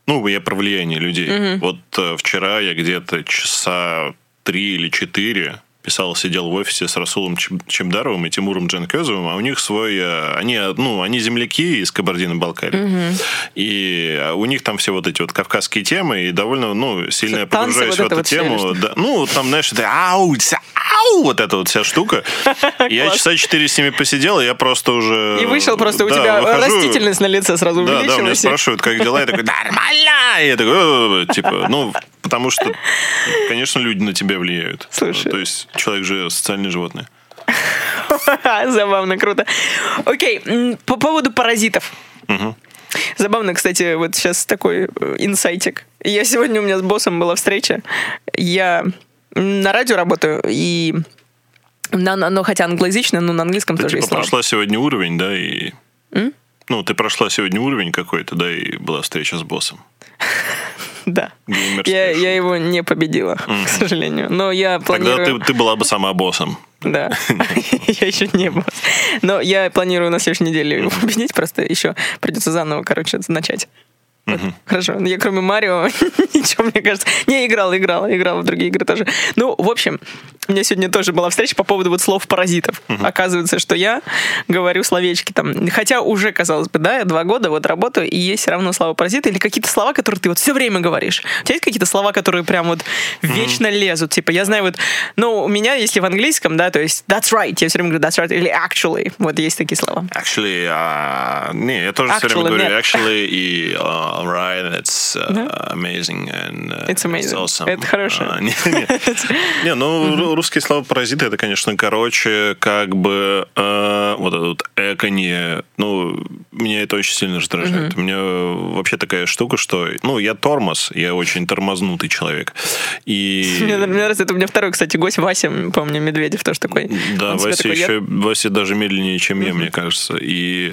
ну, я про влияние людей. Вот э, вчера я где-то часа три или четыре писал, сидел в офисе с Расулом Чебдаровым и Тимуром Джанкезовым, а у них свой... э, Они, ну, они земляки из Кабардино-Балкарии. И э, у них там все вот эти вот кавказские темы, и довольно, ну, сильно я погружаюсь вот в эту вот тему. Да, ну, там, знаешь, это ау, ау, вот эта вот вся штука. Я часа четыре с ними посидел, и я просто уже... И вышел просто, у тебя растительность на лице сразу да, да, меня увеличилась. спрашивают, как дела, я такой, нормально! Я такой, «Э, типа, ну, потому что, конечно, люди на тебя влияют. Слушай. То есть человек же социальное животное. Забавно, круто. Окей, м, по поводу паразитов. Забавно, кстати, вот сейчас такой э, инсайтик. Я сегодня у меня с боссом была встреча. Я на радио работаю, и на, на- ну, хотя англоязычно, но на английском Ты тоже типа есть слова. прошла сегодня уровень, да, и... Ну, ты прошла сегодня уровень какой-то, да, и была встреча с боссом. Да. Я, я его не победила, к сожалению. Но я планирую... Тогда ты, ты была бы сама боссом. Да, я еще не босс. Но я планирую на следующей неделе его победить, просто еще придется заново, короче, начать. Вот, Хорошо. Ну, Я кроме Марио ничего, мне кажется. Не, играл, играл, играл в другие игры тоже. Ну, в общем, у меня сегодня тоже была встреча по поводу вот слов паразитов. Оказывается, что я говорю словечки там. Хотя уже, казалось бы, да, я два года вот работаю, и есть все равно слова паразита или какие-то слова, которые ты вот все время говоришь. У тебя есть какие-то слова, которые прям вот вечно лезут? Типа, я знаю вот, ну, у меня, если в английском, да, то есть that's right, я все время говорю that's right, или actually, вот есть такие слова. Actually, а, не, я тоже все время Actually, говорю нет. actually и uh, alright, it's uh, amazing and uh, It's amazing. awesome. Это хорошо. А, не, не. Не, ну ру- русские слова паразиты это, конечно, короче, как бы э, вот это вот эконье, ну меня это очень сильно раздражает. У меня вообще такая штука, что, ну я тормоз, я очень тормознутый человек, и Мне, мне нравится, это у меня второй, кстати, гость Вася, помню, Медведев тоже такой. Да, Вася такой, я- еще Вася даже медленнее, чем я, мне кажется. И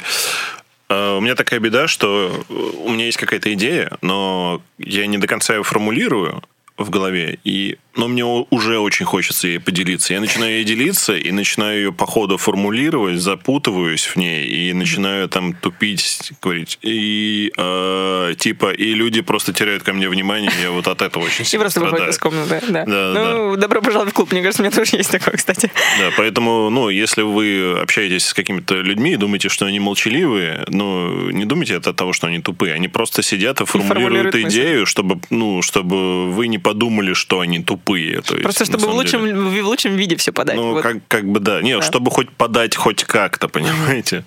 У меня такая беда, что у меня есть какая-то идея, но я не до конца ее формулирую в голове, и, но мне о- уже очень хочется ей поделиться. Я начинаю ей делиться и начинаю ее по ходу формулировать, запутываюсь в ней и начинаю там тупить, говорить. И э, типа, и люди просто теряют ко мне внимание, и я вот от этого очень И сильно просто выходит из комнаты, да. Да, ну, добро пожаловать в клуб. Мне кажется, у меня тоже есть такое, кстати. Да, поэтому, ну, если вы общаетесь с какими-то людьми и думаете, что они молчаливые, ну, не думайте это от того, что они тупые. Они просто сидят и формулируют формулируют мысли. идею, чтобы, ну, чтобы вы не подумали, что они тупые. То есть, Просто чтобы в лучшем, деле. в лучшем виде все подать. Ну, Вот. как, как бы да. Нет, Да. чтобы хоть подать хоть как-то, понимаете?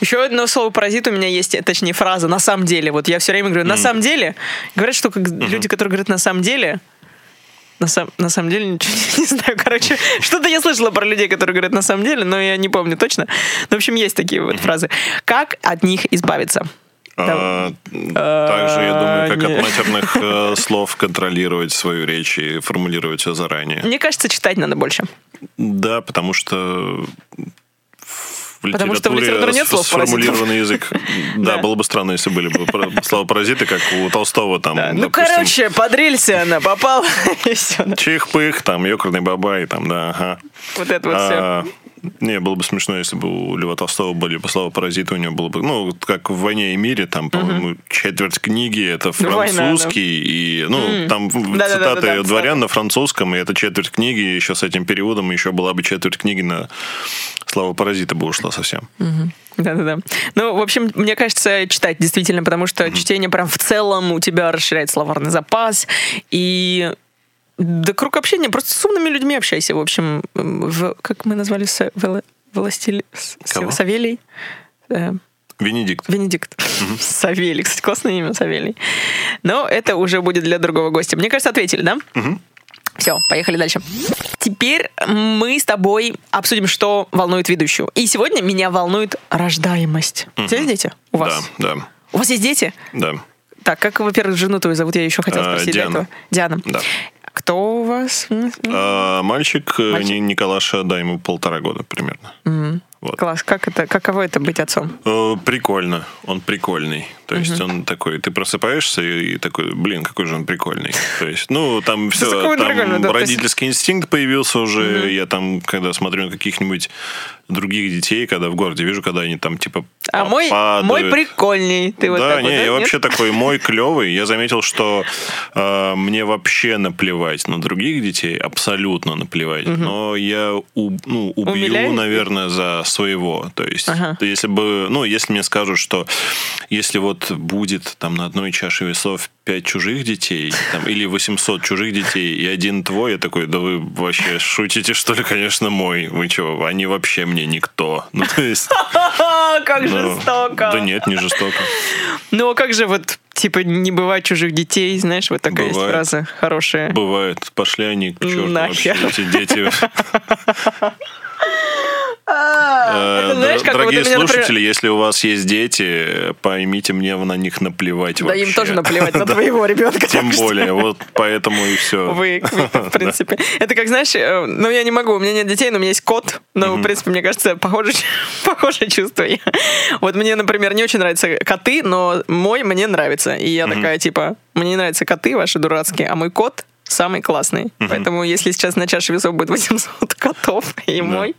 Еще одно слово паразит у меня есть, точнее фраза на самом деле. Вот я все время говорю на самом деле. Говорят, что как люди, которые говорят на самом деле, на, сам, на самом деле ничего не, не знаю. Короче, что-то я слышала про людей, которые говорят на самом деле, но я не помню точно. Ну, в общем, есть такие вот фразы. Как от них избавиться? А, также, я думаю, как от матерных э, слов контролировать свою речь и формулировать все заранее. Мне кажется, читать надо больше. Да, потому что в Потому что в литературе нет слов сформулированный язык. Да, было бы странно, если были бы слова паразиты, как у Толстого там. Ну, короче, подрелься она, попал, и все. Чих-пых, там, ёкарный бабай, там, да, ага. Вот это вот все. Не, было бы смешно, если бы у Льва Толстого были бы слова паразиты, у него было бы, ну, как в «Войне и мире», там, по-моему, четверть книги это Ну, «Война», да. французский, и, ну, там Да-да-да-да-да, цитаты да. дворян на французском, и это четверть книги, и еще с этим переводом еще была бы четверть книги на слова паразита бы ушла совсем. Да-да-да. Ну, в общем, мне кажется, читать действительно, потому что чтение прям в целом у тебя расширяет словарный запас, и да круг общения, просто с умными людьми общайся, в общем, в, как мы назвали, Са- Вела- Властель... С-? Савелий? Э, Венедикт. Венедикт. Савелий, кстати, классное имя, Савелий. Но это уже будет для другого гостя. Мне кажется, ответили, да? Все, поехали дальше. Теперь мы с тобой обсудим, что волнует ведущую. И сегодня меня волнует рождаемость. У тебя есть дети? У вас? Да, да, У вас есть дети? да. Так, как, во-первых, жену твою зовут? Я еще хотела А, спросить до Диана. Диана. Да. Кто у вас? А, мальчик, э, Мальчик. Ни- Николаша, да, ему полтора года примерно. Вот. Класс. Как это, каково это быть отцом? Э, Прикольно, он прикольный. То есть он такой, ты просыпаешься и, и такой, блин, какой же он прикольный. То есть, ну, там все, там родительский инстинкт появился уже. Я там, когда смотрю на каких-нибудь других детей, когда в городе вижу, когда они там типа А мой, падают. мой прикольный. Ты вот да, так вот, не, да? я Нет? вообще такой мой клевый. Я заметил, что э, мне вообще наплевать на других детей, абсолютно наплевать. Но я у- ну, убью, Умиляешь? наверное, за своего. То есть, Ага. если бы, ну, если мне скажут, что если вот будет там на одной чаше весов 5 чужих детей, там, или 800 чужих детей и один твой, я такой, да вы вообще шутите, что ли, конечно, мой. Вы что, они вообще мне никто. Ну, то есть... Как ну, жестоко. Да нет, не жестоко. Ну, а как же вот, типа, не бывать чужих детей, знаешь, вот такая есть Бывает. фраза хорошая. Бывает. Пошли они к черту вообще, эти дети. А, Э, знаешь, как Дорогие у меня, например- слушатели, если у вас есть дети, поймите, мне на них наплевать Да вообще. им тоже наплевать на Да. твоего ребенка. Тем более, вот поэтому и все. Вы, в принципе. Это как, знаешь, э, ну, я не могу, у меня нет детей, но у меня есть кот. Но, в принципе, мне кажется, похоже, похожее чувство. Вот мне, например, не очень нравятся коты, но мой мне нравится. И я такая, типа, мне не нравятся коты ваши дурацкие, а мой кот самый классный. Поэтому, если сейчас на чаше весов будет 800 котов и мой,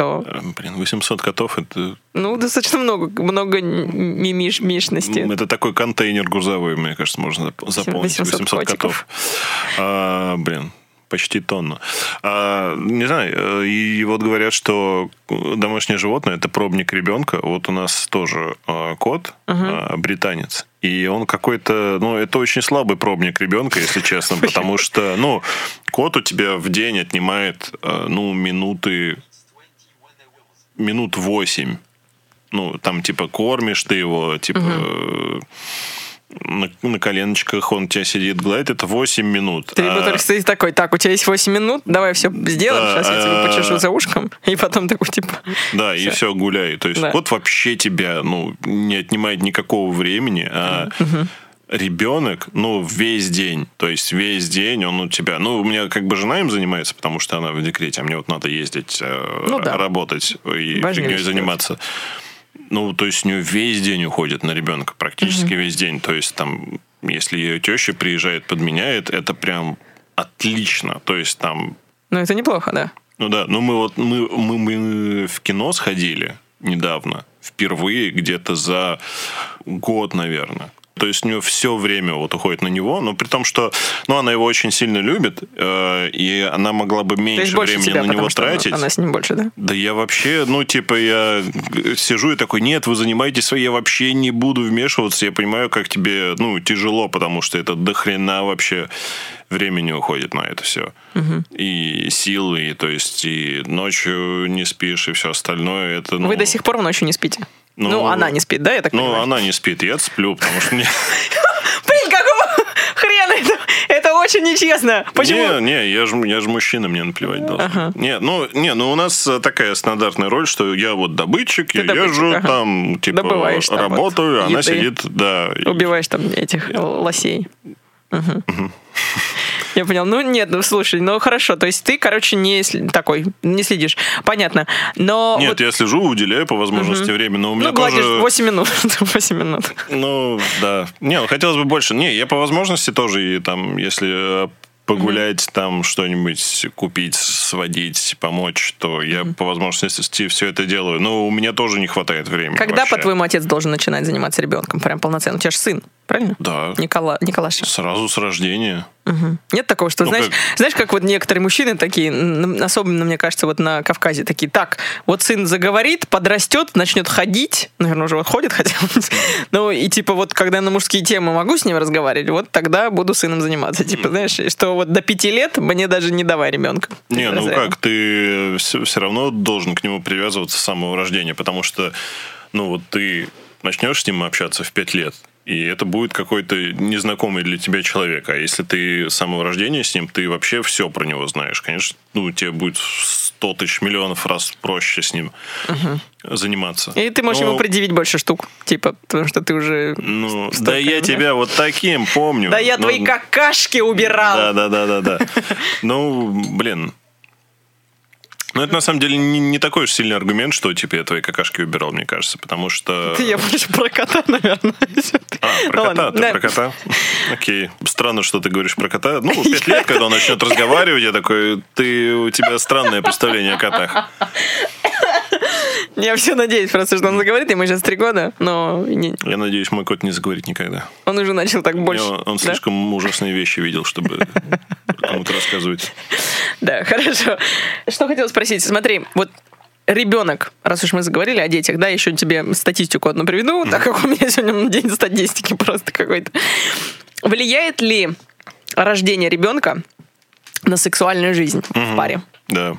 то, Э, Блин, 800 котов это, ну, достаточно много, много мимиш, мишности. это такой контейнер грузовой, мне кажется, можно зап- заполнить. 800 800 котиков. котов. А, блин, почти тонну. А, не знаю, э, и вот говорят, что домашнее животное это пробник ребенка. Вот у нас тоже э, кот, э, британец. И он какой-то, ну, это очень слабый пробник ребенка, если честно, потому что, ну, кот у тебя в день отнимает, э, ну, минуты, минут восемь. Ну, там, типа, кормишь ты его, типа, э, на, на коленочках он тебя сидит, гладит, это 8 минут. Ты А- ребенок стоит такой, так, у тебя есть 8 минут, давай все сделаем, Да, сейчас я тебе а- почешу за ушком, и потом такой, типа, Да, и Всё. все, гуляй. То есть Да. кот вообще тебя, ну, не отнимает никакого времени, а ребенок, ну, весь день. То есть весь день он у тебя... Ну, у меня как бы жена им занимается, потому что она в декрете, а мне вот надо ездить, э, Ну да. работать и фигней заниматься. Ну, то есть у нее весь день уходит на ребенка, практически весь день. То есть там, если ее теща приезжает, подменяет, это прям отлично. То есть там Ну, это неплохо, да. ну да, ну мы вот мы, мы, мы в кино сходили недавно, впервые где-то за год, наверное. То есть у нее все время вот уходит на него, но при том, что ну, она его очень сильно любит, э, и она могла бы меньше времени тебя, на него тратить. она с ним больше, да? Да я вообще, ну, типа, я сижу и такой, нет, вы занимаетесь своей, я вообще не буду вмешиваться. Я понимаю, как тебе, ну, тяжело, потому что это до хрена вообще времени уходит на это все. И силы, и, то есть, и ночью не спишь, и все остальное. Это, ну, Вы до сих пор ночью не спите? Ну, Ну, она не спит, да, я так Ну, понимаю? она не спит, я сплю, потому что мне... Блин, какого хрена это? Это очень нечестно. Почему? Не, не, я же я ж мужчина, мне наплевать должен. Не, ну, не, ну у нас э, такая стандартная роль, что я вот добытчик, я добытчик, езжу ага. там, типа, Добываешь там работаю, вот она еды. сидит, да. Убиваешь там этих лосей. Мгм. Я понял. Ну, нет, ну, слушай, ну, хорошо. То есть ты, короче, не такой, не следишь. Понятно. Но... Нет, вот, я слежу, уделяю по возможности время, но у меня ну, тоже... 8 минут. 8 минут. Ну, да. Не, ну, хотелось бы больше. Не, я по возможности тоже, и там, если э, погулять, там что-нибудь купить, сводить, помочь, то я по возможности все это делаю. Но у меня тоже не хватает времени. Когда, вообще. по-твоему, отец должен начинать заниматься ребенком? Прям полноценно. У тебя же сын, правильно? Да. Никола... Николаш. Сразу с рождения. Нет такого, что, Ну, знаешь, как- знаешь, как вот некоторые мужчины такие, особенно, мне кажется, вот на Кавказе, такие, так, вот сын заговорит, подрастет, начнет ходить, наверное, уже вот ходит хотя бы, ну, и типа вот, когда я на мужские темы могу с ним разговаривать, вот тогда буду сыном заниматься. Типа, знаешь, что вот до пяти лет мне даже не давай ребенка. Не, ну как, ты все, равно должен к нему привязываться с самого рождения, потому что, ну вот ты начнешь с ним общаться в пять лет, и это будет какой-то незнакомый для тебя человек. А если ты с самого рождения с ним, ты вообще все про него знаешь. Конечно, ну, тебе будет 100 тысяч миллионов раз проще с ним заниматься. И ты можешь Но, ему предъявить больше штук, типа, потому что ты уже... Ну, столько, да я да? тебя вот таким помню. Да я Но- твои какашки убирал. Да, да, да, да, да. Ну, блин. Ну, это на самом деле не, не такой уж сильный аргумент, что типа я твои какашки убирал, мне кажется, потому что... Я больше про кота, наверное. А, про Ну кота, ладно, ты да. про кота? Окей. Странно, что ты говоришь про кота. Ну, пять лет, когда он начнет разговаривать, я такой, ты, у тебя странное представление о котах. Я все надеюсь просто, что он заговорит, ему сейчас три года, но не- Я надеюсь, мой кот не заговорит никогда. он уже начал так больше. Он, он да? слишком ужасные вещи видел, чтобы кому-то рассказывать. Да, хорошо. Что хотела спросить? Смотри, вот ребенок, раз уж мы заговорили о детях, да, еще тебе статистику одну приведу, так как у меня сегодня день статистики просто какой-то. Влияет ли рождение ребенка на сексуальную жизнь в паре? Да.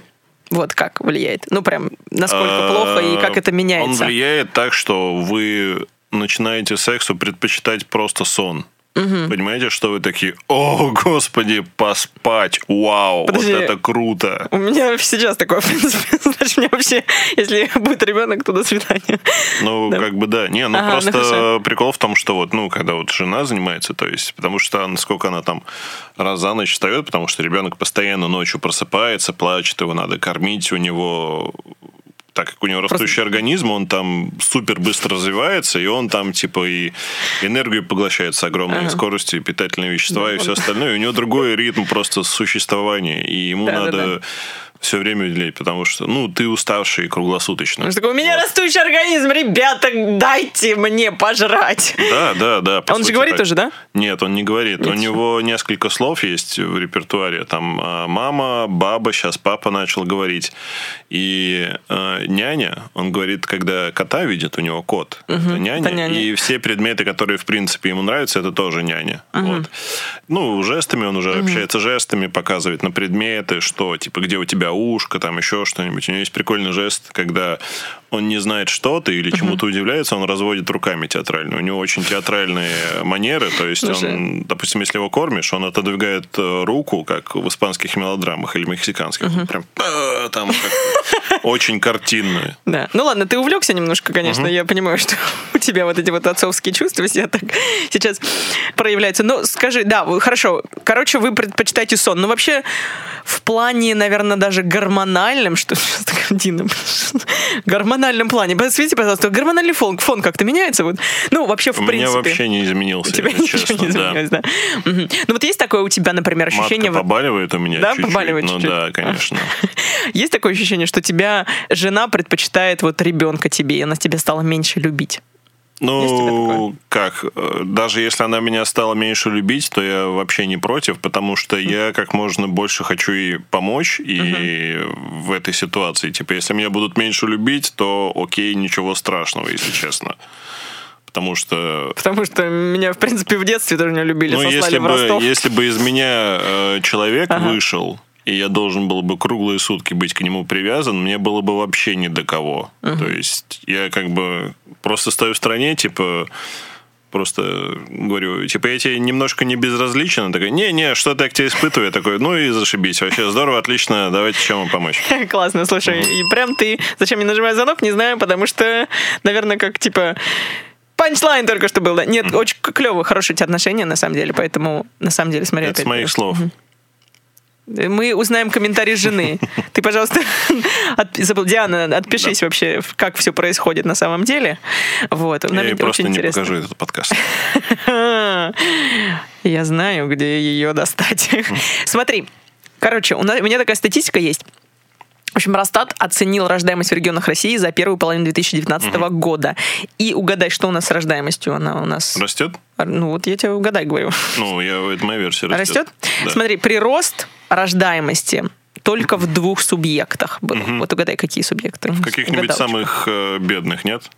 Вот как влияет? Ну, прям, насколько плохо и как это А, Он меняется? влияет так, что вы начинаете сексу предпочитать просто сон. Понимаете, что вы такие, о, господи, поспать, вау, Подожди. вот это круто. У меня сейчас такое, в принципе, значит, мне вообще, если будет ребенок, то до свидания. Ну, Да. как бы да. Не, ну Ага, ну просто хорошо. прикол в том, что вот, ну, когда вот жена занимается, то есть, потому что насколько она там раз за ночь встает, потому что ребенок постоянно ночью просыпается, плачет, его надо кормить, у него так как у него растущий организм, он там супер быстро развивается, и он там типа и энергию поглощает с огромной Ага. скоростью, и питательные вещества, Да, и он- все остальное. И у него другой ритм просто существования, и ему Да, да, надо все время уделять, потому что, ну, ты уставший круглосуточно. Он такой, у меня Вот. растущий организм, ребята, дайте мне пожрать. Да, да, да. по Он же говорит так. тоже, да? Нет, он не говорит. Нет, У него несколько слов есть в репертуаре. Там а, мама, баба, сейчас папа начал говорить. И а, няня, он говорит, когда кота видит, у него кот. это, няня, это няня. И все предметы, которые, в принципе, ему нравятся, это тоже няня. Вот. Ну, жестами он уже общается жестами, показывает на предметы, что, типа, где у тебя ушко, там еще что-нибудь. У него есть прикольный жест, когда он не знает что-то или чему-то удивляется, он разводит руками театрально. У него очень театральные манеры, то есть Слушай. он, допустим, если его кормишь, он отодвигает э, руку, как в испанских мелодрамах или мексиканских. Прям э, там как очень картинно. Да. Ну ладно, ты увлекся немножко, конечно. Я понимаю, что у тебя вот эти вот отцовские чувства все так сейчас проявляются. Но скажи, да, хорошо. Короче, вы предпочитаете сон. Но вообще, в плане, наверное, даже гормональном, что Дина, гормональном плане. Посветите, пожалуйста, гормональный фон, фон как-то меняется? Вот. Ну, вообще, в у принципе. меня вообще не изменился, У тебя ничего честно. не изменилось, да. Мгм. Ну, вот есть такое у тебя, например, ощущение... Матка побаливает у меня Да, чуть-чуть. побаливает Ну чуть-чуть. да, конечно. Есть такое ощущение, что тебя жена предпочитает вот ребенка тебе, и она тебя стала меньше любить? Ну, как, даже если она меня стала меньше любить, то я вообще не против, потому что я как можно больше хочу ей помочь и в этой ситуации. Типа, если меня будут меньше любить, то окей, ничего страшного, если честно. Потому что Потому что меня, в принципе, в детстве тоже не любили, ну, сослали если в бы, Ростов. если бы из меня э, человек Ага. вышел, и я должен был бы круглые сутки быть к нему привязан, мне было бы вообще ни до кого. То есть я как бы просто стою в стране, типа просто говорю, типа, я тебе немножко не безразличен. Она такая, не-не, что-то я к тебе испытываю. Я такой, ну и зашибись. Вообще здорово, отлично, давайте чем вам помочь. Классно, слушай, и прям ты... Зачем мне нажимать звонок, не знаю, потому что, наверное, как, типа... Панчлайн только что был? Нет, очень клево, хорошие у тебя отношения, на самом деле, поэтому, на самом деле, смотри... Это с моих слов. Мы узнаем комментарий жены. Ты, пожалуйста, от- Диана, отпишись вообще, в- как все происходит на самом деле. Вот, нам Я ей просто не интересно. покажу этот подкаст. Я знаю, где ее достать. Смотри, короче, у, нас, у меня такая статистика есть. В общем, Росстат оценил рождаемость в регионах России за первую половину 2019 года. И угадай, что у нас с рождаемостью? Она у нас... Растет? Ну вот я тебе угадай, говорю. Ну, я, это моя версия. Растет? Да. Смотри, прирост рождаемости только в двух субъектах был. Вот угадай, какие субъекты. В каких-нибудь самых э, бедных, нет?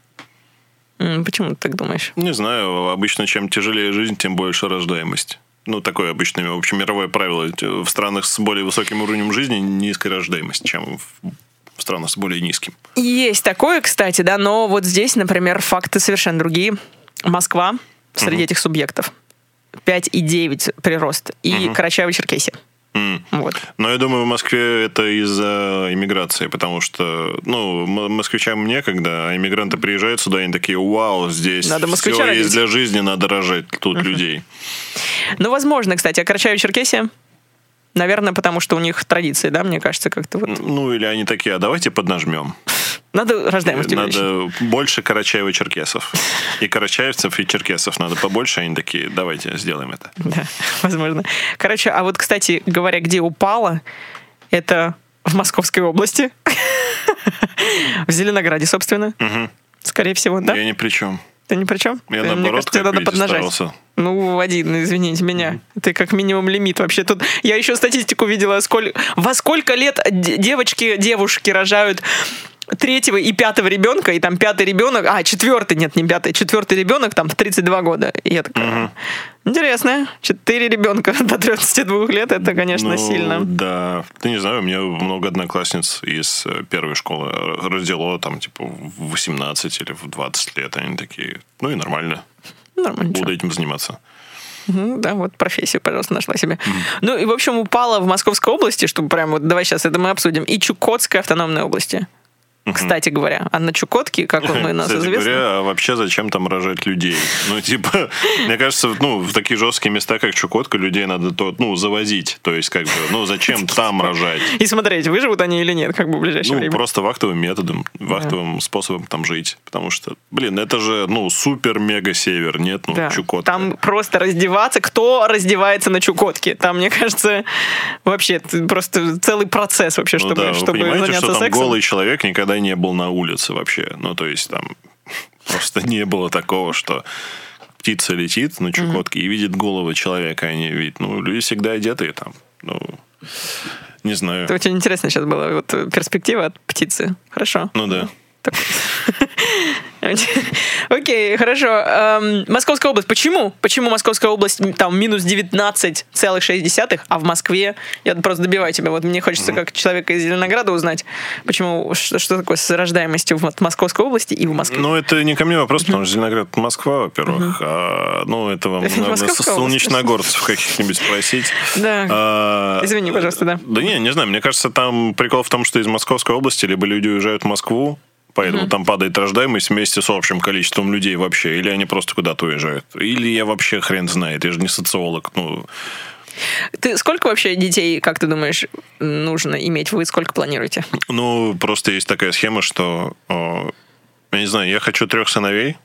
Почему ты так думаешь? Не знаю, обычно чем тяжелее жизнь, тем больше рождаемость. Ну, такое обычное общемировое правило. В странах с более высоким уровнем жизни низкая рождаемость, чем в в странах с более низким. Есть такое, кстати, да, но вот здесь, например, факты совершенно другие. Москва среди этих субъектов 5,9 прирост. И Карачаево-Черкесия. М. Вот. Но я думаю, в Москве это из-за иммиграции, потому что, ну, москвичам некогда, а иммигранты приезжают сюда, и они такие, вау, здесь Надо все родить». есть для жизни, надо рожать тут людей. Ну, возможно, кстати, а Карачаево-Черкесия? Наверное, потому что у них традиции, да, мне кажется, как-то вот. Ну, или они такие, а давайте поднажмем. Надо рождаемость увеличить. Надо больше карачаево-черкесов. И карачаевцев, и черкесов надо побольше. Они такие, давайте сделаем это. Да, возможно. Короче, а вот, кстати, говоря, где упала, это в Московской области. В Зеленограде, собственно. Скорее всего, да? Я ни при чем. Ты ни при чем? Я Мне наоборот, кажется, тебе надо поднажать. старался. Ну, один, извините меня. Ты как минимум лимит вообще тут. Я еще статистику видела, сколь... во сколько лет девочки, девушки рожают третьего и пятого ребенка, и там пятый ребенок, а, четвертый, нет, не пятый, четвертый ребенок там в 32 года. И я такая, интересно, четыре ребенка до 32 лет, это, конечно, Ну, сильно. Да. Ты не знаю, у меня много одноклассниц из э, первой школы родило там, типа, в 18 или в 20 лет. Они такие, ну и нормально. Нормально. Буду этим заниматься. Мгм, Да, вот профессию, пожалуйста, нашла себе. Ну и, в общем, упала в Московской области, чтобы прям вот, давай сейчас это мы обсудим, и Чукотской автономной области. Кстати говоря, а на Чукотке, как мы нас Кстати известно, говоря, а вообще зачем там рожать людей? Ну, типа, мне кажется, ну, в такие жесткие места, как Чукотка, людей надо, то, ну, завозить. То есть, как бы, ну, зачем там рожать? и смотреть, выживут они или нет, как бы в ближайшее Ну, время. просто вахтовым методом, вахтовым способом там жить. Потому что, блин, это же, ну, супер-мега-север, нет, ну, Да. Чукотка. Там просто раздеваться. Кто раздевается на Чукотке? Там, мне кажется, вообще просто целый процесс вообще, Ну чтобы, да, вы чтобы понимаете, заняться что там сексом. голый человек никогда не был на улице вообще. Ну, то есть там просто не было такого, что птица летит на Чукотке и видит голову человека, а не видит. Ну, люди всегда одетые там. Ну, не знаю. Это очень интересно сейчас была вот перспектива от птицы. Хорошо. Ну да. Так. Окей, хорошо. Эм, Московская область. Почему? Почему Московская область там минус 19,6, а в Москве... Я просто добиваю тебя. Вот мне хочется как человека из Зеленограда узнать, почему, что, такое с рождаемостью в Московской области и в Москве. Ну, это не ко мне вопрос, потому что Зеленоград Москва, во-первых. А, ну, это вам надо солнечногорцев каких-нибудь спросить. Да. А, Извини, пожалуйста, да. Да не, не знаю. Мне кажется, там прикол в том, что из Московской области либо люди уезжают в Москву, поэтому там падает рождаемость вместе с общим количеством людей вообще, или они просто куда-то уезжают. Или я вообще хрен знает, я же не социолог. Ну, Ты сколько вообще детей, как ты думаешь, нужно иметь? Вы сколько планируете? Ну, просто есть такая схема, что, я не знаю, я хочу трех сыновей,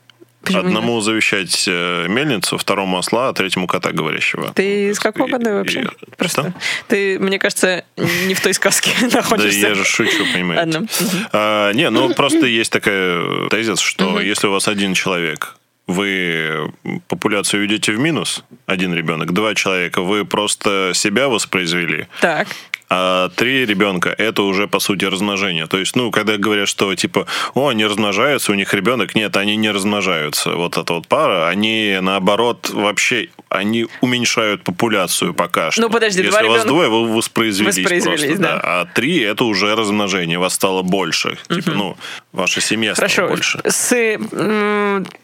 Почему Одному завещать э, мельницу, второму осла, а третьему кота говорящего. Ты Ну, с какого года вообще? и- Просто. Что? Ты, мне кажется, не в той сказке Да находишься. я же шучу, понимаете. А, не, ну просто есть такая тезис, что если у вас один человек, вы популяцию ведете в минус, один ребенок, два человека, вы просто себя воспроизвели, Так. А три ребенка это уже по сути размножение. То есть, ну, когда говорят, что типа, о, они размножаются, у них ребенок, нет, они не размножаются. Вот эта вот пара, они наоборот вообще, они уменьшают популяцию пока что. Ну, подожди, Если два у вас ребенка- двое, вы воспроизвелись, Воспроизвелись, просто, да. А три это уже размножение, вас стало больше. Типа, ну, ваша семья стала Хорошо. больше. С,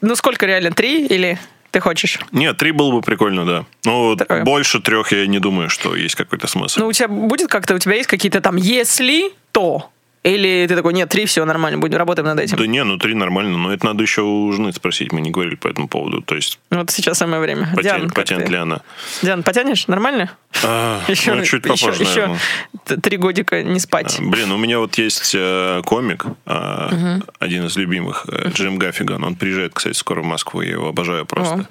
ну, сколько реально? Три или ты хочешь? Нет, три было бы прикольно, да. Ну, больше трех я не думаю, что есть какой-то смысл. Ну, у тебя будет как-то, у тебя есть какие-то там «если», то? Или ты такой, нет, три, все нормально, будем, работаем над этим? да не, ну три нормально, но это надо еще у жены спросить, мы не говорили по этому поводу. То есть Вот сейчас самое время. потянет, Диан, потянет ли она? Диан, потянешь? Нормально? А, Еще, ну, чуть еще, попозже, еще наверное. т- три годика не спать. Блин, у меня вот есть э, комик, э, один из любимых, э, Джим Гаффиган. Он приезжает, кстати, скоро в Москву, я его обожаю просто.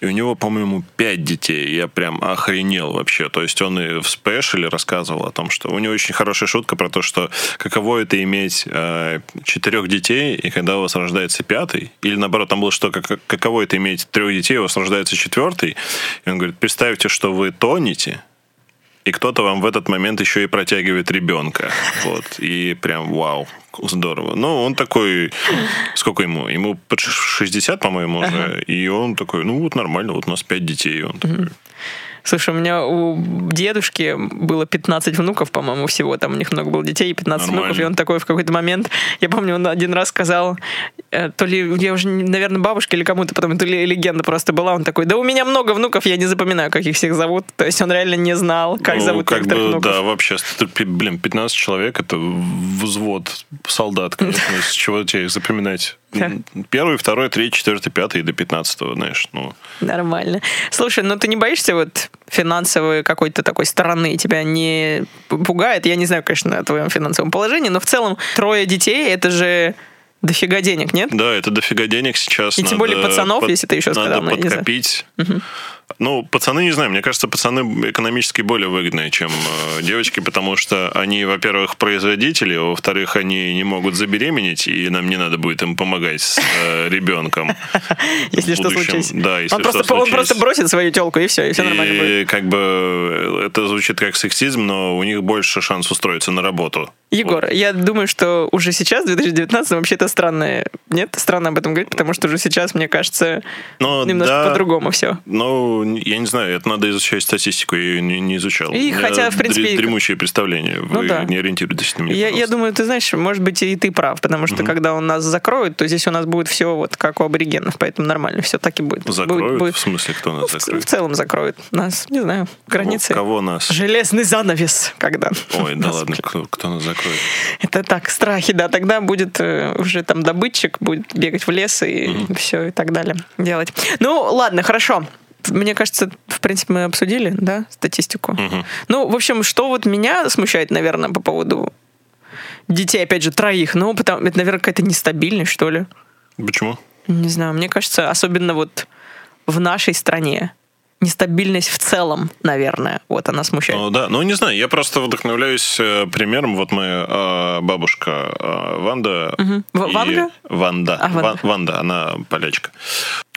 И у него, по-моему, пять детей. Я прям охренел вообще. То есть он и в спешле рассказывал о том, что у него очень хорошая шутка про то, что каково это иметь э, четырех детей, и когда у вас рождается пятый, или наоборот, там было что, как- каково это иметь трех детей, у вас рождается четвертый, и он говорит, представьте, что вы тонете, и кто-то вам в этот момент еще и протягивает ребенка. Вот. И прям вау, здорово. Ну, он такой... Сколько ему? Ему под ш- 60, по-моему, уже. И он такой, ну вот нормально, вот у нас 5 детей. Он такой, Слушай, у меня у дедушки было 15 внуков, по-моему, всего. Там у них много было детей, и 15 Нормально. внуков. И он такой в какой-то момент, я помню, он один раз сказал, э, то ли я уже, наверное, бабушке или кому-то потом, то ли легенда просто была, он такой, да у меня много внуков, я не запоминаю, как их всех зовут. То есть он реально не знал, как ну, зовут как некоторых бы, внуков. да, вообще, блин, 15 человек, это взвод солдат, конечно, с чего тебе их запоминать? Первый, второй, третий, четвертый, пятый и до 15 знаешь, ну... Нормально. Слушай, ну ты не боишься вот финансовой какой-то такой стороны? Тебя не пугает? Я не знаю, конечно, о твоем финансовом положении, но в целом трое детей — это же дофига денег, нет? Да, это дофига денег сейчас. И тем более надо пацанов, если ты еще надо сказал, ну, не знаю. подкопить. Ну, пацаны, не знаю, мне кажется, пацаны экономически более выгодные, чем э, девочки, потому что они, во-первых, производители, а во-вторых, они не могут забеременеть, и нам не надо будет им помогать с э, ребенком. Если что случись. Да, если он, что просто, он просто бросит свою телку, и все, и все нормально будет. И как бы э, это звучит как сексизм, но у них больше шанс устроиться на работу. Егор, я думаю, что уже сейчас, в 2019, вообще это странно. Нет, странно об этом говорить, потому что уже сейчас, мне кажется, Но немножко да, по-другому все. Ну, я не знаю, это надо изучать статистику, я ее не, не изучал. И хотя, в принципе, дре- Дремучие представления. Вы Ну да. не ориентируетесь на меня, Я, я думаю, ты знаешь, может быть, и ты прав, потому что когда он нас закроет, то здесь у нас будет все вот как у аборигенов, поэтому нормально, все так и будет. Закроют? Будет- будет- В смысле, кто нас в, в закроет? целом закроют нас, не знаю, границы. Кого нас? Железный занавес, когда. Ой, да ладно, кто, кто нас закроет? Это так, страхи, да. Тогда будет э, уже там добытчик, будет бегать в лес и все и так далее делать. Ну, ладно, хорошо. Мне кажется, в принципе, мы обсудили, да, статистику. Ну, в общем, что вот меня смущает, наверное, по поводу детей, опять же, троих, ну, потому, это, наверное, какая-то нестабильность, что ли. Почему? Не знаю, мне кажется, особенно вот в нашей стране нестабильность в целом, наверное, вот она смущает. Ну, да, ну не знаю, я просто вдохновляюсь э, примером. Вот моя э, бабушка э, Ванда. В- и- Ванга? Ванда. А, Ванда. Ван- Ванда, она полячка.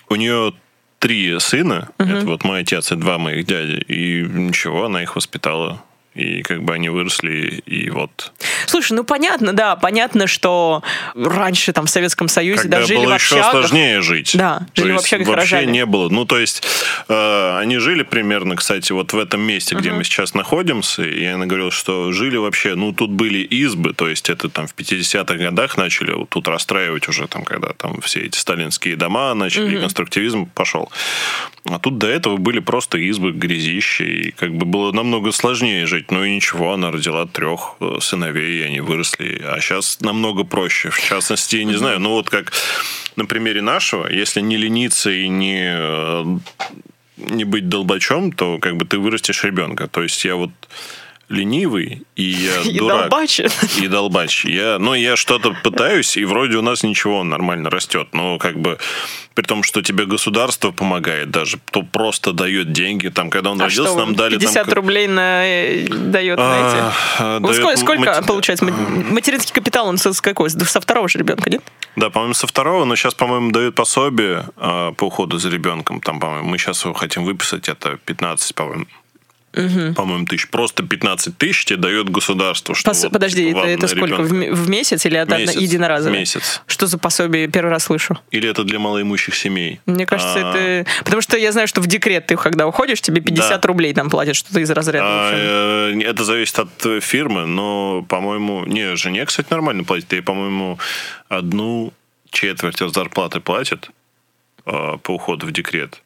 У нее три сына. Это вот мой отец и два моих дяди. И ничего, она их воспитала. И как бы они выросли, и вот. Слушай, ну понятно, да, понятно, что раньше там в Советском Союзе Когда да, жили было в еще общагах. сложнее жить. Да, То жили в есть общагах вообще рожали. не было. Ну, то есть э, они жили примерно, кстати, вот в этом месте, где мы сейчас находимся. И она говорила, что жили вообще, ну, тут были избы, то есть это там в 50-х годах начали вот тут расстраивать уже, там, когда там все эти сталинские дома начали, и конструктивизм пошел. А тут до этого были просто избы, грязище, и как бы было намного сложнее жить. Ну и ничего, она родила трех э, сыновей, и они выросли. А сейчас намного проще. В частности, не знаю, ну вот как на примере нашего, если не лениться и не э, не быть долбачом, то как бы ты вырастешь ребенка. То есть я вот ленивый, и я И дурак. долбач. И долбач. Я, ну, я что-то пытаюсь, и вроде у нас ничего, нормально растет. Но как бы при том, что тебе государство помогает даже, то просто дает деньги. Там, когда он А родился, что, нам дали... 50 там, рублей на, э, дает А, эти? а, Ну, дает сколько, сколько мати- получается? Ма- Материнский капитал, он со, с какой? Со второго же ребенка, нет? Да, по-моему, со второго, но сейчас, по-моему, дают пособие а, по уходу за ребенком. Там, по-моему, мы сейчас его хотим выписать, это 15, по-моему. По-моему, тысяч. Просто 15 тысяч тебе дает государство. Что Пос- вот, Подожди, типа, это, это сколько? В, ребенка. в месяц или это Месяц. единоразово? Месяц. Что за пособие? Первый раз слышу. Или это для малоимущих семей? Мне кажется, А, это... Потому что я знаю, что в декрет ты, когда уходишь, тебе 50 Да. рублей там платят, что-то из разряда. а, э, Это зависит от э, фирмы, но, по-моему... Не, жене, кстати, нормально платит. Ей, по-моему, одну четверть от зарплаты платят а, по уходу в декрет.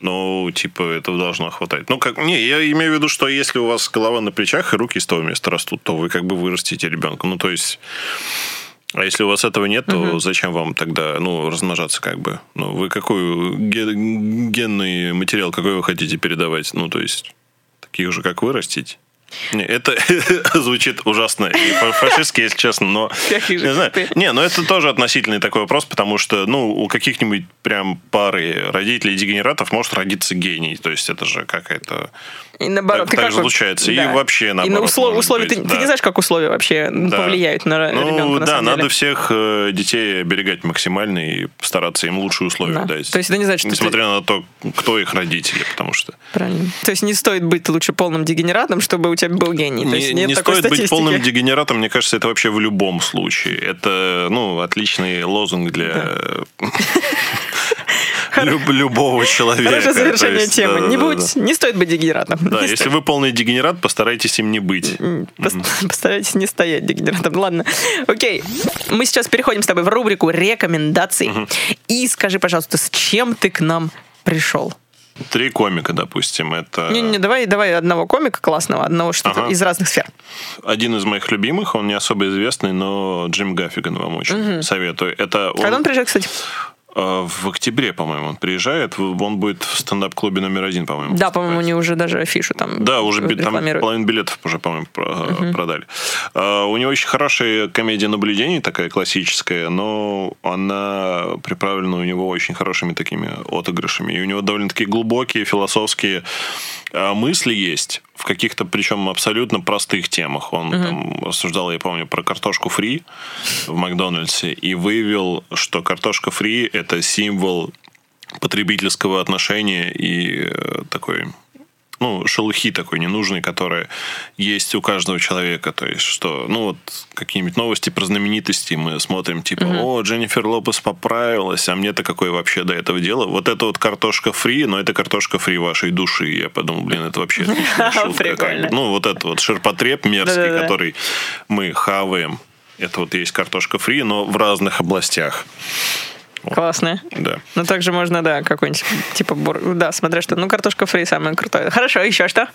Ну, типа, этого должно хватать. Ну, как, не, я имею в виду, что если у вас голова на плечах и руки с того места растут, то вы как бы вырастите ребенка. Ну, то есть... А если у вас этого нет, то зачем вам тогда, ну, размножаться как бы? Ну, вы какой ге- генный материал, какой вы хотите передавать? Ну, то есть, таких же, как вы, растить? Не, это звучит ужасно и фа- фашистски, если честно, но... Не знаю. ты? Не, ну это тоже относительный такой вопрос, потому что, ну, у каких-нибудь прям пары родителей дегенератов может родиться гений. То есть это же какая-то... И наоборот, так- ты так же случается. И да. вообще И на наоборот услов- условия... быть, Ты, ты да. не знаешь, как условия вообще Да. повлияют на Ну, ребенка, на да, надо деле? всех э, детей оберегать максимально и стараться им лучшие условия Да. дать. То есть это не значит, что ты- Несмотря на то, кто их родители, потому что... Правильно. То есть не стоит быть лучше полным дегенератом, чтобы у тебя был гений. То есть Не, нет не такой стоит быть статистики. полным дегенератом, мне кажется, это вообще в любом случае. Это, ну, отличный лозунг для люб- любого человека. Хорошее завершение есть, темы. да, не да, будь, да. не стоит быть дегенератом. Да, Не если стоит. вы полный дегенерат, постарайтесь им не быть. Пос- Постарайтесь не стоять дегенератом. Ладно. Окей. Мы сейчас переходим с тобой в рубрику рекомендаций. И скажи, пожалуйста, с чем ты к нам пришел? Три комика, допустим, это Не-не, давай, давай одного комика классного, одного что-то Ага. из разных сфер. один из моих любимых, он не особо известный, но Джим Гаффиган вам очень советую. Это он- Когда он приезжает, кстати? Э, в октябре, по-моему, он приезжает. Он будет в стендап-клубе номер один, по-моему. Да, по-моему, они уже даже афишу там Да, уже там половину билетов уже, по-моему, про- продали. А, У него очень хорошая комедия наблюдений, такая классическая, но она приправлена у него очень хорошими такими отыгрышами. И у него довольно-таки глубокие философские мысли есть в каких-то, причем абсолютно простых темах. Он там рассуждал, я помню, про картошку фри в Макдональдсе и выявил, что картошка фри – это символ потребительского отношения и э, такой ну, шелухи такой ненужной, которая есть у каждого человека. То есть, что, ну, вот какие-нибудь новости про знаменитости мы смотрим, типа, о, Дженнифер Лопес поправилась, а мне-то какое вообще до этого дело? Вот это вот картошка фри, но это картошка фри вашей души. Я подумал, блин, это вообще отличная шутка. Ну, вот это вот ширпотреб мерзкий, который мы хаваем. Это вот есть картошка фри, но в разных областях. Классно. Да. Ну, также можно, да, какой-нибудь, типа, бур- да, смотря что. Ну, картошка фри самое крутое. Хорошо, еще что?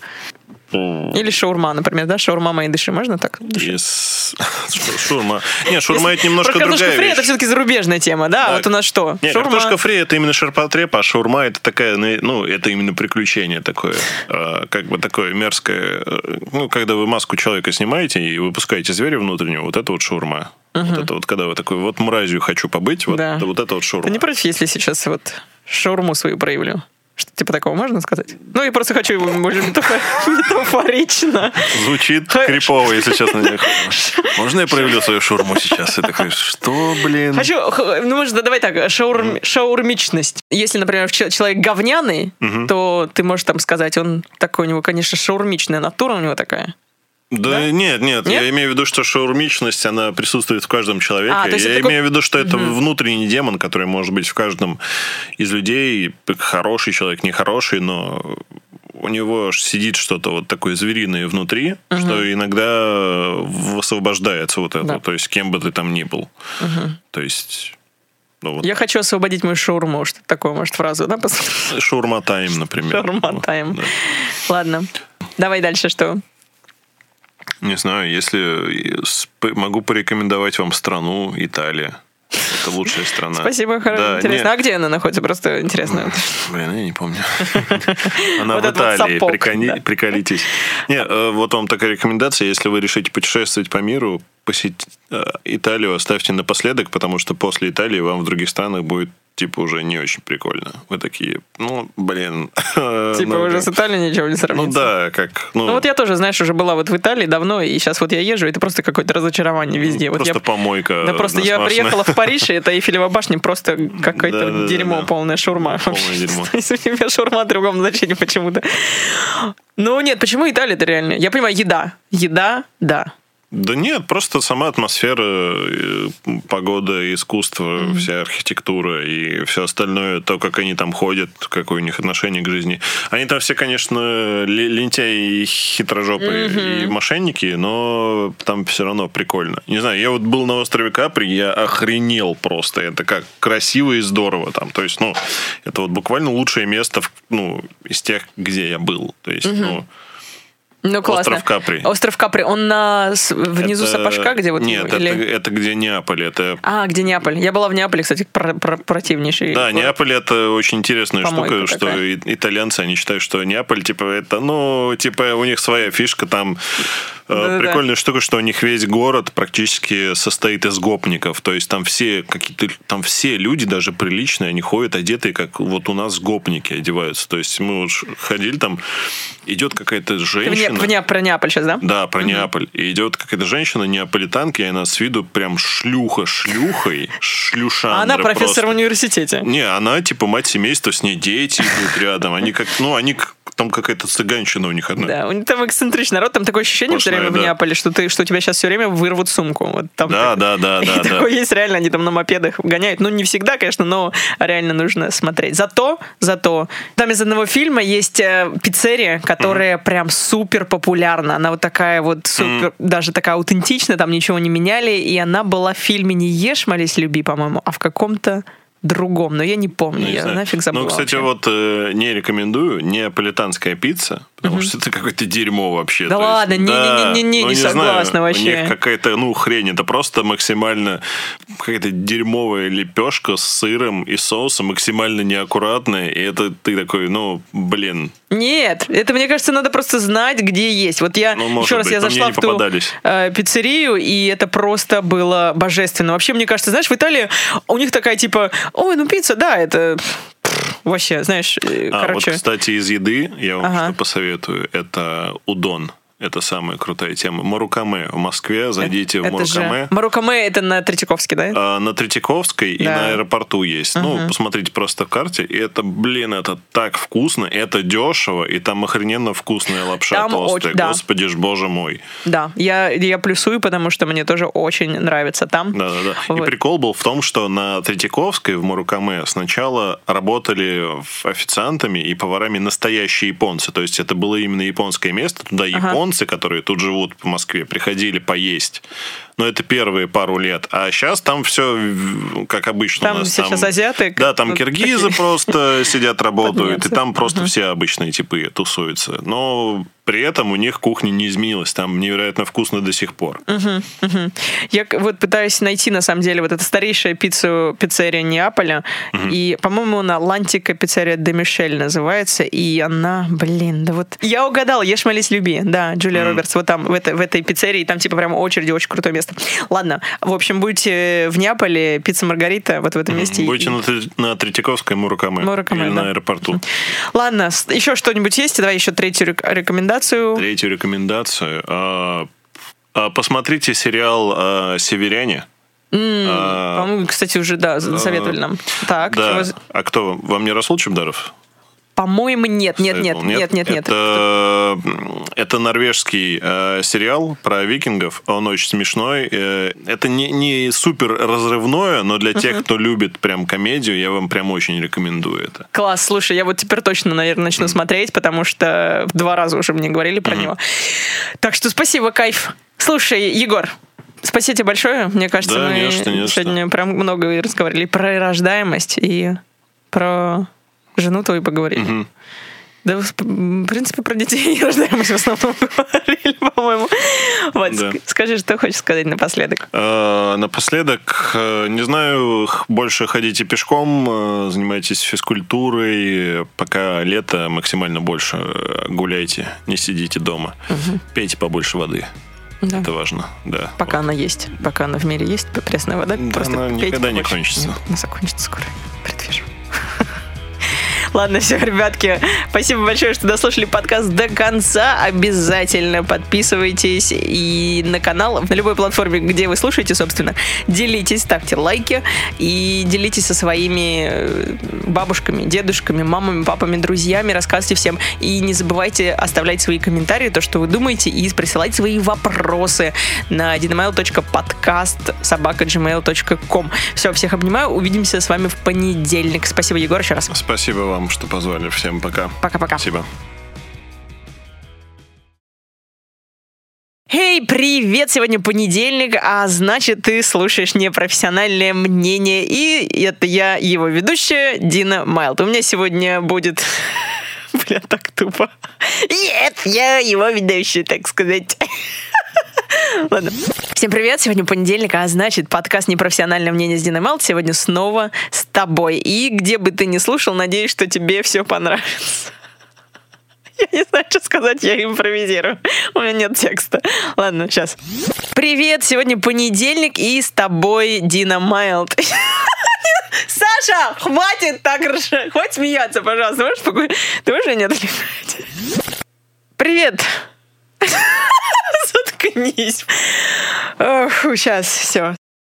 Или шаурма, например, да? Шаурма моей души, можно так? Шу- Шурма. Не, шурма это немножко другая фри вещь. это все-таки зарубежная тема, да? Да. Вот у нас что? Не, Шаурма. картошка фри это именно ширпотреб, а шаурма это такая, ну, это именно приключение такое, э, как бы такое мерзкое. Ну, когда вы маску человека снимаете и выпускаете зверя внутреннего, вот это вот шаурма. Вот это вот, когда вы такой, вот мразью хочу побыть, вот, Да. вот это вот шаурма. Ты не против, если сейчас вот шаурму свою проявлю? Что типа такого можно сказать? Ну, я просто хочу его, может, метафо- метафорично. Звучит крипово, если честно. Можно я проявлю свою шаурму сейчас? И такой, что, блин? Хочу, ну, может, да, давай так, шаурм, шаурмичность. Если, например, че- человек говняный, то ты можешь там сказать, он такой, у него, конечно, шаурмичная натура у него такая. Да, Да? нет, нет, Нет? я имею в виду, что шаурмичность, она присутствует в каждом человеке. А, я такой- имею в виду, что это внутренний демон, который может быть в каждом из людей. Хороший человек, нехороший, но у него сидит что-то вот такое звериное внутри, что иногда высвобождается вот это, Да. то есть кем бы ты там ни был. То есть... Ну, вот Я хочу освободить мою шаурму. Что такое, может, фразу, да? Шаурма тайм, например. Шаурма тайм. Да. Ладно. Давай дальше, что? Не знаю, если п- могу порекомендовать вам страну Италия. это лучшая страна. Спасибо, хорошо, Да, интересно. не- А где она находится? Просто интересно. Блин, я не помню. Она Вот в вот Италии, сапог, прикони- да. приколитесь. Не, э, вот вам такая рекомендация, если вы решите путешествовать по миру, посетить э, Италию оставьте напоследок, потому что после Италии вам в других странах будет типа уже не очень прикольно. Вы такие, ну, блин. Типа ну, уже как- с Италией ничего не Ну сравнится. да, как... Ну, Ну вот я тоже, знаешь, уже была вот в Италии давно, и сейчас вот я езжу, и это просто какое-то разочарование везде. Вот просто я... помойка. Да просто я приехала в Париж, и это Эйфелева башня просто какое-то дерьмо, полная шурма. Полное дерьмо. У шурма в другом значении почему-то. Ну нет, почему Италия-то реально? Я понимаю, еда. Еда, да. Да нет, просто сама атмосфера, э, погода, искусство, вся архитектура и все остальное, то, как они там ходят, какое у них отношение к жизни. Они там все, конечно, лентяи и хитрожопые, и мошенники, но там все равно прикольно. Не знаю, я вот был на острове Капри, я охренел просто. Это как красиво и здорово там. То есть, ну, это вот буквально лучшее место, в- ну, из тех, где я был. То есть, ну... Ну классно. Остров Капри. Остров Капри, он на внизу это- Сапожка, где вот Нет, или- это, это где Неаполь, это А, где Неаполь. Я была в Неаполе, кстати, про- про- противнейший. Да, город. Неаполь это очень интересная Помойка штука, что такая. и- итальянцы, они считают, что Неаполь, типа, это, ну, типа, у них своя фишка, там э, Да-да-да. прикольная штука, что у них весь город практически состоит из гопников, то есть там все какие-то, там все люди, даже приличные, они ходят одетые, как вот у нас гопники одеваются, то есть мы вот ходили там, идет какая-то Не- женщина. в Не- про Неаполь сейчас, да? Да, про Неаполь. И идет какая-то женщина неаполитанка, и она с виду прям шлюха шлюхой, шлюшандра А она профессор просто. в университете. Не, она типа мать семейства, с ней дети идут рядом. Они как, ну, они там какая-то цыганщина у них одна. Да, у них там эксцентричный народ, там такое ощущение все Пошлая, время в да. Неаполе, что, ты, что у тебя сейчас все время вырвут сумку. Вот там Да, так- да, да, И да, да. такое есть реально, они там на мопедах гоняют. Ну, не всегда, конечно, но реально нужно смотреть. Зато, зато, там из одного фильма есть э, пиццерия, которая прям супер популярна. Она вот такая вот супер, даже такая аутентичная, там ничего не меняли. И она была в фильме «Не ешь, молись, люби», по-моему, а в каком-то другом. Но я не помню, Ну, не я знаю. нафиг забыла. Ну, кстати, вообще. вот э, не рекомендую неаполитанская пицца, потому что это какое-то дерьмо вообще. Да То есть, ладно, не- да, не- не- не, ну, не знаю, согласна У вообще. них какая-то, ну, хрень, это просто максимально какая-то дерьмовая лепешка с сыром и соусом, максимально неаккуратная, и это ты такой, ну, блин, Нет, это, мне кажется, надо просто знать, где есть. Вот я Ну, еще раз быть, я зашла не в ту э, пиццерию, и это просто было божественно. Вообще, мне кажется, знаешь, в Италии у них такая типа, ой, ну пицца, да, это вообще, знаешь, э, А, короче. вот, кстати, из еды я вам Ага. что посоветую. Это удон. Это самая крутая тема. Марукаме в Москве. Зайдите в это же... Марукаме. Марукаме это на Третьяковске, да? А, На Третьяковской и Да. на аэропорту есть. Ну, посмотрите просто в карте. И это, блин, это так вкусно, это дешево, и там охрененно вкусная лапша Там толстая. очень- да. Господи ж, боже мой. Да, я, я плюсую, потому что мне тоже очень нравится там. Да-да-да. И Вот. прикол был в том, что на Третьяковской в Марукаме сначала работали официантами и поварами настоящие японцы. То есть это было именно японское место. Туда японцы, которые тут живут в Москве, приходили поесть. Но это первые пару лет. А сейчас там все как обычно. Там у нас. сейчас азиаты, Да, там киргизы такие. просто сидят, работают. И там просто все обычные типы тусуются. Но при этом у них кухня не изменилась. Там невероятно вкусно до сих пор. Я к- вот пытаюсь найти, на самом деле, вот это старейшая пиццу, пиццерия Неаполя. И, по-моему, она Лантика пиццерия де Мишель называется. И она, блин, да вот... Я угадала, ешь, молись, люби. Да, Джулия Робертс, вот там, в, этой- в этой пиццерии. Там, типа, прям очереди, очень крутое место. Ладно, в общем, будете в Неаполе, пицца Маргарита, вот в этом месте. Будете И- на, на Третьяковской Муракаме. Муракаме, Или да. на аэропорту. Ладно, еще что-нибудь есть? Давай еще третью рек- рекомендацию. Третью рекомендацию. А, а, Посмотрите сериал а, «Северяне». А, По-моему, кстати, уже, да, советовали нам. Так, Да. чего- А кто? Вам не Расул Чебдаров? По-моему, нет, нет, нет, Советовал? нет, нет, нет. Это, это норвежский э, сериал про викингов. Он очень смешной. Э, это не, не супер разрывное, но для тех, кто любит прям комедию, я вам прям очень рекомендую это. Класс, слушай, я вот теперь точно, наверное, начну смотреть, потому что два раза уже мне говорили про него. Так что спасибо, кайф. Слушай, Егор, спасибо тебе большое. Мне кажется, Да, мы не что, не за что. сегодня прям много разговаривали про рождаемость и про жену твою поговорили. Да, в принципе, про детей и рождаемость в основном говорили, по-моему. Вот, да. скажи, что хочешь сказать напоследок? Э, напоследок, э, не знаю, больше ходите пешком, э, занимайтесь физкультурой, пока лето, максимально больше гуляйте, не сидите дома, угу. пейте побольше воды. Да. Это важно, да. Пока вот. она есть, пока она в мире есть, пресная вода, да, просто она никогда не кончится. Она закончится скоро. Ладно, все, ребятки, спасибо большое, что дослушали подкаст до конца. Обязательно подписывайтесь и на канал, на любой платформе, где вы слушаете, собственно. Делитесь, ставьте лайки и делитесь со своими э, бабушками, дедушками, мамами, папами, друзьями, рассказывайте всем. И не забывайте оставлять свои комментарии, то, что вы думаете, и присылать свои вопросы на dynamail.podcast собака.gmail.com. Все, всех обнимаю. Увидимся с вами в понедельник. Спасибо, Егор, еще раз. Спасибо вам вам, что позвали. Всем пока. Пока-пока. Спасибо. Эй, hey, привет! Сегодня понедельник, а значит, ты слушаешь непрофессиональное мнение. И это я, его ведущая, Дина Майлд. У меня сегодня будет... Бля, так тупо. Нет, я его ведущая, так сказать. Ладно. Всем привет, сегодня понедельник, а значит подкаст «Непрофессиональное мнение» с Диной Малт сегодня снова с тобой. И где бы ты ни слушал, надеюсь, что тебе все понравится. Я не знаю, что сказать, я импровизирую. У меня нет текста. Ладно, сейчас. Привет, сегодня понедельник, и с тобой Дина Майлд. Саша, хватит так Хватит смеяться, пожалуйста. Можешь? Ты можешь не отвлекать? Привет. Заткнись. Ох, сейчас, все.